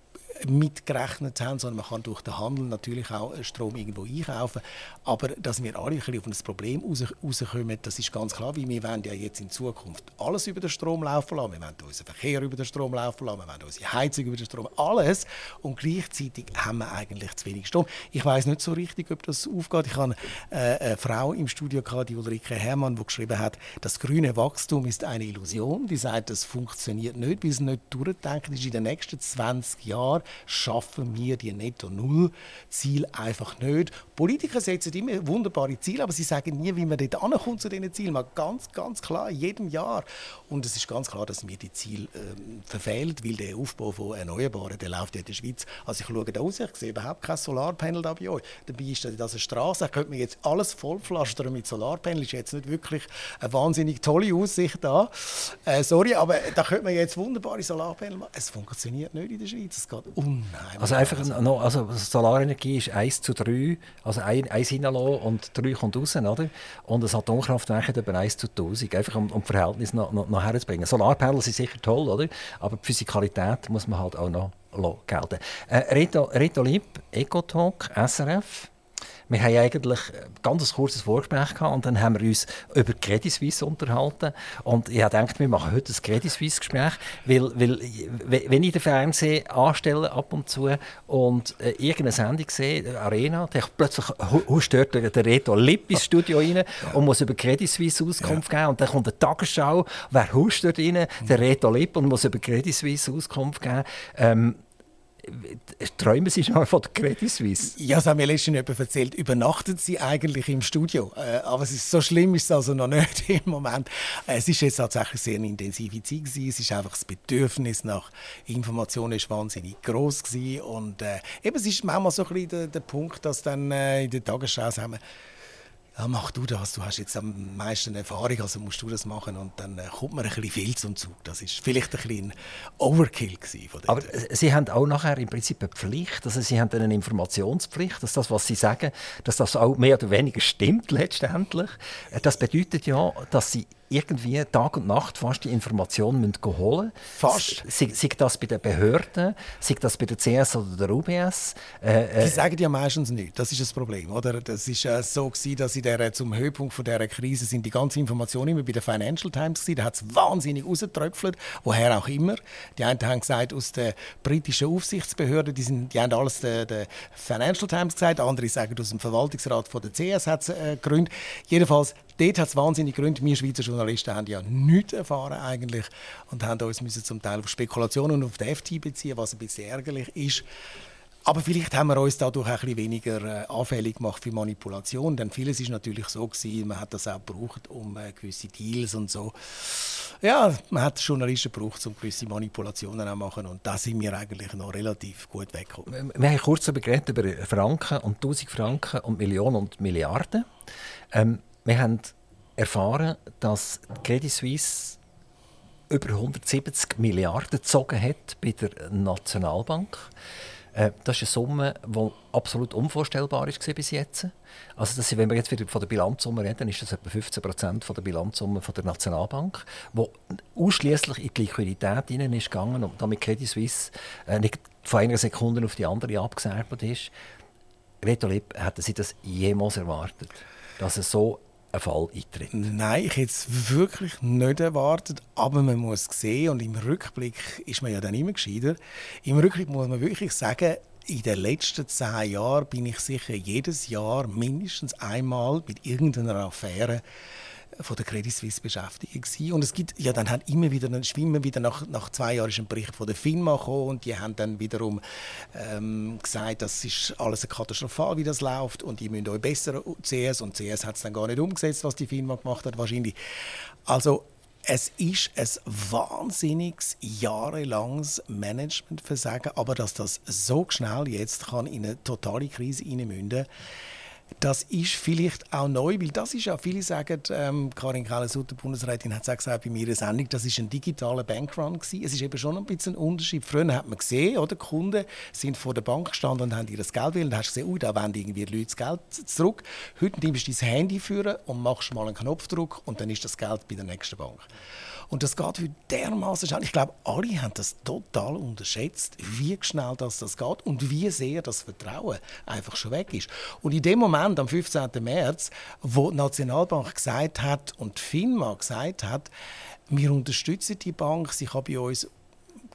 mitgerechnet haben, sondern man kann durch den Handel natürlich auch Strom irgendwo einkaufen. Aber dass wir alle ein bisschen auf das Problem raus, rauskommen, das ist ganz klar, weil wir wollen ja jetzt in Zukunft alles über den Strom laufen lassen. Wir wollen unseren Verkehr über den Strom laufen lassen, wir wollen unsere Heizung über den Strom, alles. Und gleichzeitig haben wir eigentlich zu wenig Strom. Ich weiß nicht so richtig, ob das aufgeht. Ich habe äh, eine Frau im Studio gehabt, die Ulrike Hermann, die geschrieben hat, das grüne Wachstum ist eine Illusion. Die sagt, das funktioniert nicht, weil es nicht durchdenkt ist. In den nächsten 20 Jahren schaffen wir die Netto-Null-Ziel einfach nicht. Politiker setzen immer wunderbare Ziele, aber sie sagen nie, wie man dort ankommt zu diesen Zielen. Man ganz, ganz klar, jedem Jahr. Und es ist ganz klar, dass wir die Ziele ähm, verfehlen, weil der Aufbau von Erneuerbaren, der läuft ja in der Schweiz. Also ich schaue da raus, ich sehe überhaupt kein Solarpanel da bei euch. Dabei ist das eine Straße, da könnte man jetzt alles vollpflastern mit Solarpanel. Ist jetzt nicht wirklich eine wahnsinnig tolle Aussicht da. Äh, sorry, aber da könnte man jetzt wunderbare Solarpanel machen. Es funktioniert nicht in der Schweiz. Es geht unheimlich. Also einfach noch, also Solarenergie ist 1 zu 3, also 1 hineinlassen und 3 kommt raus, oder? Und das Atomkraftwerk hat etwa 1 zu 1000, einfach um, um das Verhältnis noch, noch, noch herzubringen. Solarpanel sind sicher toll, oder? Aber die Physikalität muss man halt auch noch gelten. Äh, Reto, Reto Lieb, Ecotalk, SRF. Wir haben eigentlich ein ganz kurzes Vorgespräch gehabt und dann haben wir uns über Credit Suisse unterhalten. Und ich habe gedacht, wir machen heute ein Credit Suisse Gespräch, weil, weil wenn ich den Fernsehen anstelle ab und zu und äh, irgendeine Sendung sehe, Arena, dann plötzlich stört der, der Reto Lipp ins Studio rein ja. und muss über Credit Suisse Auskunft ja. geben. Und dann kommt eine Tagesschau, wer huscht dort rein? Der Reto Lipp und muss über Credit Suisse Auskunft geben. Ähm, Träumen Sie schon von der Credit Suisse? Ja, das haben mir letztens jemand erzählt. Übernachten Sie eigentlich im Studio? Äh, aber es ist, so schlimm ist es also noch nicht im Moment. Äh, es ist jetzt tatsächlich sehr eine intensive Zeit gewesen. Es ist einfach das Bedürfnis nach Informationen ist wahnsinnig groß gewesen. und äh, eben es ist manchmal so ein bisschen der, der Punkt, dass dann äh, in der Tagesschau sagen wir, ja, mach du das, du hast jetzt am meisten Erfahrung, also musst du das machen. Und dann äh, kommt man ein bisschen viel zum Zug. Das ist vielleicht ein bisschen Overkill von Aber Sie haben auch nachher im Prinzip eine Pflicht, also Sie haben eine Informationspflicht, dass das, was Sie sagen, dass das auch mehr oder weniger stimmt letztendlich. Das bedeutet ja, dass Sie irgendwie Tag und Nacht fast die Informationen müssen holen Fast. Sei, sei das bei den Behörden, sei das bei der CS oder der UBS. Äh, äh, die sagen ja meistens nicht. Das ist das Problem. Oder? Das ist äh, so gewesen, dass in der, zum Höhepunkt von dieser Krise sind die ganzen Informationen immer bei der Financial Times gewesen. Da hat es wahnsinnig rausgetröpfelt, woher auch immer. Die einen haben gesagt, aus der britischen Aufsichtsbehörde, die, sind, die haben alles der, der Financial Times gesagt. Andere sagen, aus dem Verwaltungsrat von der CS hat es äh, gegründet. Jedenfalls, dort hat es wahnsinnig Gründe. Wir Schweizer Journalisten haben ja nichts erfahren eigentlich und haben uns müssen zum Teil auf Spekulationen und auf die FT beziehen, was ein bisschen ärgerlich ist. Aber vielleicht haben wir uns dadurch auch ein bisschen weniger äh, anfällig gemacht für Manipulation, denn vieles ist natürlich so gewesen, man hat das auch gebraucht, um äh, gewisse Deals und so. Ja, man hat Journalisten gebraucht, um gewisse Manipulationen zu machen und da sind wir eigentlich noch relativ gut weggekommen. Wir haben kurz über Franken und 1000 Franken und Millionen und Milliarden. Ähm, wir haben erfahren, dass Credit Suisse über 170 Milliarden gezogen hat bei der Nationalbank. Äh, das ist eine Summe, die absolut unvorstellbar war bis jetzt. Also das, wenn wir jetzt wieder von der Bilanzsumme reden, ist das etwa 15 Prozent der Bilanzsumme der Nationalbank, die ausschließlich in die Liquidität hinein ist gegangen und damit Credit Suisse äh, nicht von einer Sekunde auf die andere abgeserbt ist. Reto Lipp, hätten Sie das jemals erwartet, dass es so ein Fall eintritt? Nein, ich hätte es wirklich nicht erwartet. Aber man muss sehen, und im Rückblick ist man ja dann immer gescheiter, im Rückblick muss man wirklich sagen, in den letzten zehn Jahren bin ich sicher jedes Jahr mindestens einmal mit irgendeiner Affäre von der Credit Suisse beschäftigt gewesen. und es gibt ja dann hat immer wieder dann schwimmen wieder nach, nach zwei Jahren ist ein Bericht von der FINMA gekommen und die haben dann wiederum ähm, gesagt, das ist alles katastrophal, wie das läuft und die müssen euch besser CS und CS hat es dann gar nicht umgesetzt, was die FINMA gemacht hat wahrscheinlich. Also es ist ein wahnsinniges, jahrelanges Managementversagen, aber dass das so schnell jetzt kann in eine totale Krise hineinmünden kann, das ist vielleicht auch neu, weil das ist ja, viele sagen, ähm, Karin Keller-Sutter, Bundesrätin, hat es auch gesagt bei mir in Sendung, das ist ein digitaler Bankrun gewesen. Es ist eben schon ein bisschen ein Unterschied. Früher hat man gesehen, oder, die Kunden sind vor der Bank gestanden und haben ihr Geld will. Und hast gesehen, ui, da wollen irgendwie Leute das Geld zurück. Heute nimmst du dein Handy führen und machst mal einen Knopfdruck und dann ist das Geld bei der nächsten Bank. Und das geht heute dermaßen schnell. Ich glaube, alle haben das total unterschätzt, wie schnell das, das geht und wie sehr das Vertrauen einfach schon weg ist. Und in dem Moment, am 15. März, wo die Nationalbank gesagt hat und die FINMA gesagt hat, wir unterstützen die Bank, sie kann bei uns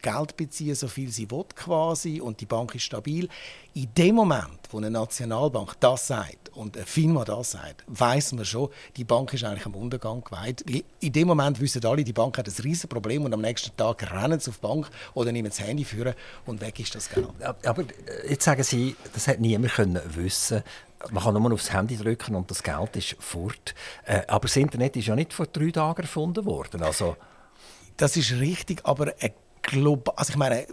Geld beziehen, so viel sie will quasi und die Bank ist stabil. In dem Moment, wo eine Nationalbank das sagt und eine Firma das sagt, weiß man schon, die Bank ist eigentlich am Untergang geweiht. In dem Moment wissen alle, die Bank hat ein riesiges Problem und am nächsten Tag rennen sie auf die Bank oder nehmen das Handy führen und weg ist das Geld. Aber äh, jetzt sagen Sie, das hat niemand können wissen. Man kann nur aufs Handy drücken und das Geld ist fort. Äh, aber das Internet ist ja nicht vor drei Tagen erfunden worden. Also das ist richtig, aber eine global. Also ich meine,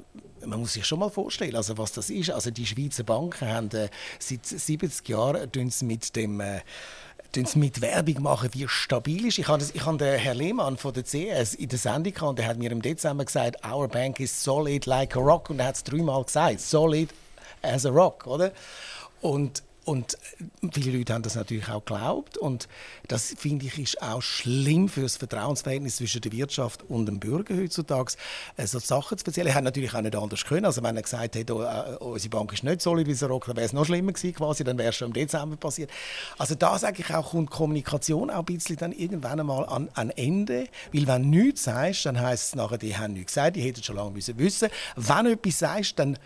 man muss sich schon mal vorstellen, also was das ist. Also die Schweizer Banken haben äh, seit 70 Jahren mit dem äh, mit Werbung machen, wie stabil ist. Ich habe, ich habe den Herrn Lehmann von der CS in der Sendung gehabt, und der hat mir im Dezember gesagt, our bank is solid like a rock und er hat es dreimal gesagt, solid as a rock, oder? Und und viele Leute haben das natürlich auch geglaubt. Und das, finde ich, ist auch schlimm für das Vertrauensverhältnis zwischen der Wirtschaft und dem Bürger heutzutage, äh, so Sachen zu erzählen. Er hat natürlich auch nicht anders können. Also wenn er gesagt hätte, oh, äh, unsere Bank ist nicht solid wie Rock, dann wäre es noch schlimmer gewesen quasi, dann wäre es schon im Dezember passiert. Also da sage ich auch, kommt Kommunikation auch ein bisschen dann irgendwann einmal an ein Ende. Weil wenn nichts sagst, dann heisst es nachher, die haben nichts gesagt, die hätten schon lange wissen müssen. Wenn du etwas sagst, dann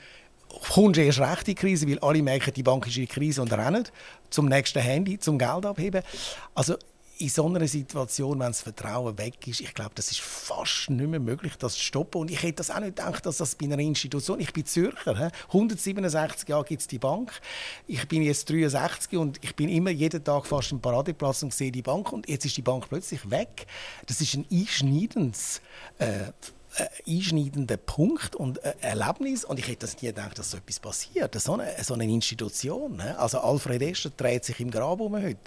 kommst du erst recht in die Krise, weil alle merken, die Bank ist in die Krise und rennen zum nächsten Handy, zum Geld abheben. Also in so einer Situation, wenn das Vertrauen weg ist, ich glaube, das ist fast nicht mehr möglich, das zu stoppen. Und ich hätte das auch nicht gedacht, dass das bei einer Institution, ich bin Zürcher, he? 167 Jahre gibt es die Bank. Ich bin jetzt 63 und ich bin immer jeden Tag fast im Paradeplatz und sehe die Bank und jetzt ist die Bank plötzlich weg. Das ist ein einschneidendes äh, äh, einschneidender Punkt und äh, Erlebnis. Und ich hätte das nie gedacht, dass so etwas passiert. So eine, so eine Institution. Ne? Also Alfred Escher dreht sich im Grab um heute.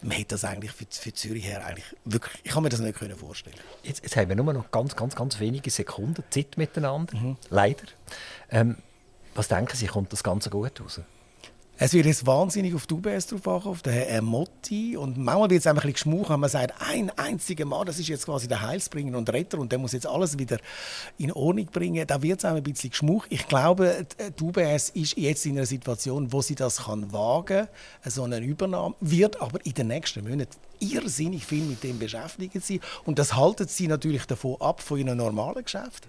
Man hätte das eigentlich für, für Zürich her eigentlich wirklich, ich kann mir das nicht können vorstellen. Jetzt, jetzt haben wir nur noch ganz, ganz, ganz wenige Sekunden Zeit miteinander. Mhm. Leider. Ähm, was denken Sie, kommt das Ganze gut raus? Es wird jetzt wahnsinnig auf die UBS drauf auf den Herrn Motti. Und manchmal wird es einfach ein bisschen wenn man sagt, ein einziger Mann, das ist jetzt quasi der Heilsbringer und Retter und der muss jetzt alles wieder in Ordnung bringen. Da wird es auch ein bisschen geschmuch. Ich glaube, die UBS ist jetzt in einer Situation, wo sie das kann wagen kann, so eine Übernahme, wird aber in den nächsten Monaten irrsinnig viel mit dem beschäftigen sie und das haltet sie natürlich davon ab von ihrem normalen Geschäft.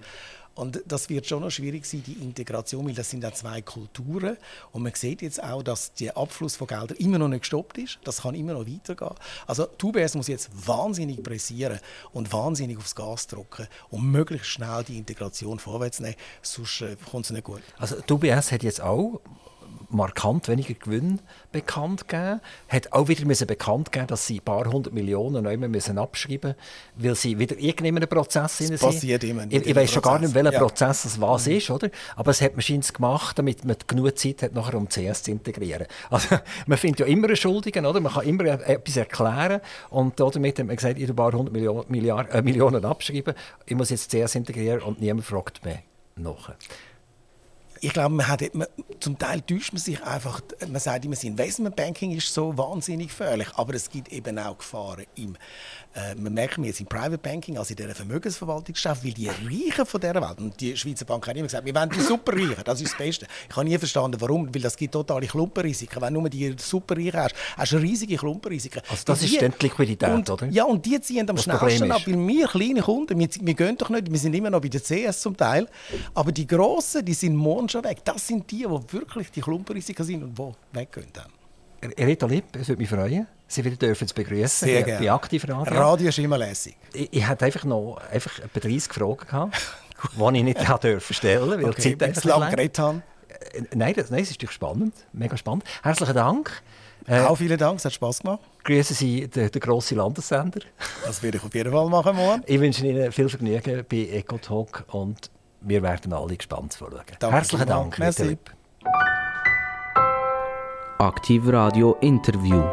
Und das wird schon noch schwierig sein, die Integration, weil das sind ja zwei Kulturen. Und man sieht jetzt auch, dass der Abfluss von Geldern immer noch nicht gestoppt ist. Das kann immer noch weitergehen. Also die UBS muss jetzt wahnsinnig pressieren und wahnsinnig aufs Gas drücken, um möglichst schnell die Integration vorwärts nehmen. Sonst äh, kommt es nicht gut. Also die UBS hat jetzt auch markant weniger Gewinn bekannt gegeben. Hat auch wieder müssen bekannt geben, dass sie ein paar hundert Millionen neu müssen abschreiben müssen, weil sie wieder irgendeinem Prozess sind. passiert immer. Ich, ich weiß schon gar nicht, welcher ja. Prozess es was mhm. ist, oder? Aber es hat man gemacht, damit man genug Zeit hat, nachher um CS zu integrieren. Also, man findet ja immer einen Schuldigen, oder? Man kann immer etwas erklären und damit hat man gesagt, ich ein paar hundert Millionen, Milliard, äh, Millionen abschreiben, ich muss jetzt CS integrieren und niemand fragt mehr nach ich glaube, man hat, man, zum Teil täuscht man sich einfach. Man sagt immer, das Investmentbanking ist so wahnsinnig gefährlich, aber es gibt eben auch Gefahren im äh, man merkt mir jetzt im Private Banking, also in dieser Vermögensverwaltungsgeschäft, weil die Reichen von dieser Welt, und die Schweizer Bank hat immer gesagt, wir wollen die Superreichen, das ist das Beste. Ich habe nie verstanden, warum, weil das gibt totale Klumpenrisiken. Wenn du nur die Superreichen hast, hast du riesige Klumpenrisiken. Also das die, ist dann die Liquidität, und, oder? Ja, und die ziehen am schnellsten ab, weil wir kleine Kunden, wir, wir gehen doch nicht, wir sind immer noch bei der CS zum Teil, aber die Grossen, die sind morgen schon weg. Das sind die, die wirklich die Klumpenrisiken sind und die weggehen dann. Rita Lipp, es würde mich freuen, Sie wieder dürfen zu begrüßen. Sehr gerne. Bei Aktivradio. Radio ist immer lässig. Ich, ich hatte einfach noch einfach etwa 30 Fragen gehabt, die ich nicht dürfen stellen, weil okay, die Zeit lang geredet haben. Nein, das, nein, es ist natürlich spannend, mega spannend. Herzlichen Dank. Äh, auch vielen Dank, es hat Spass gemacht. Grüßen Sie den, den grossen Landessender. Das werde ich auf jeden Fall machen morgen. Ich wünsche Ihnen viel Vergnügen bei EcoTalk und wir werden alle gespannt zuschauen. Herzlichen Dank. Merci. Aktiv Radio Interview.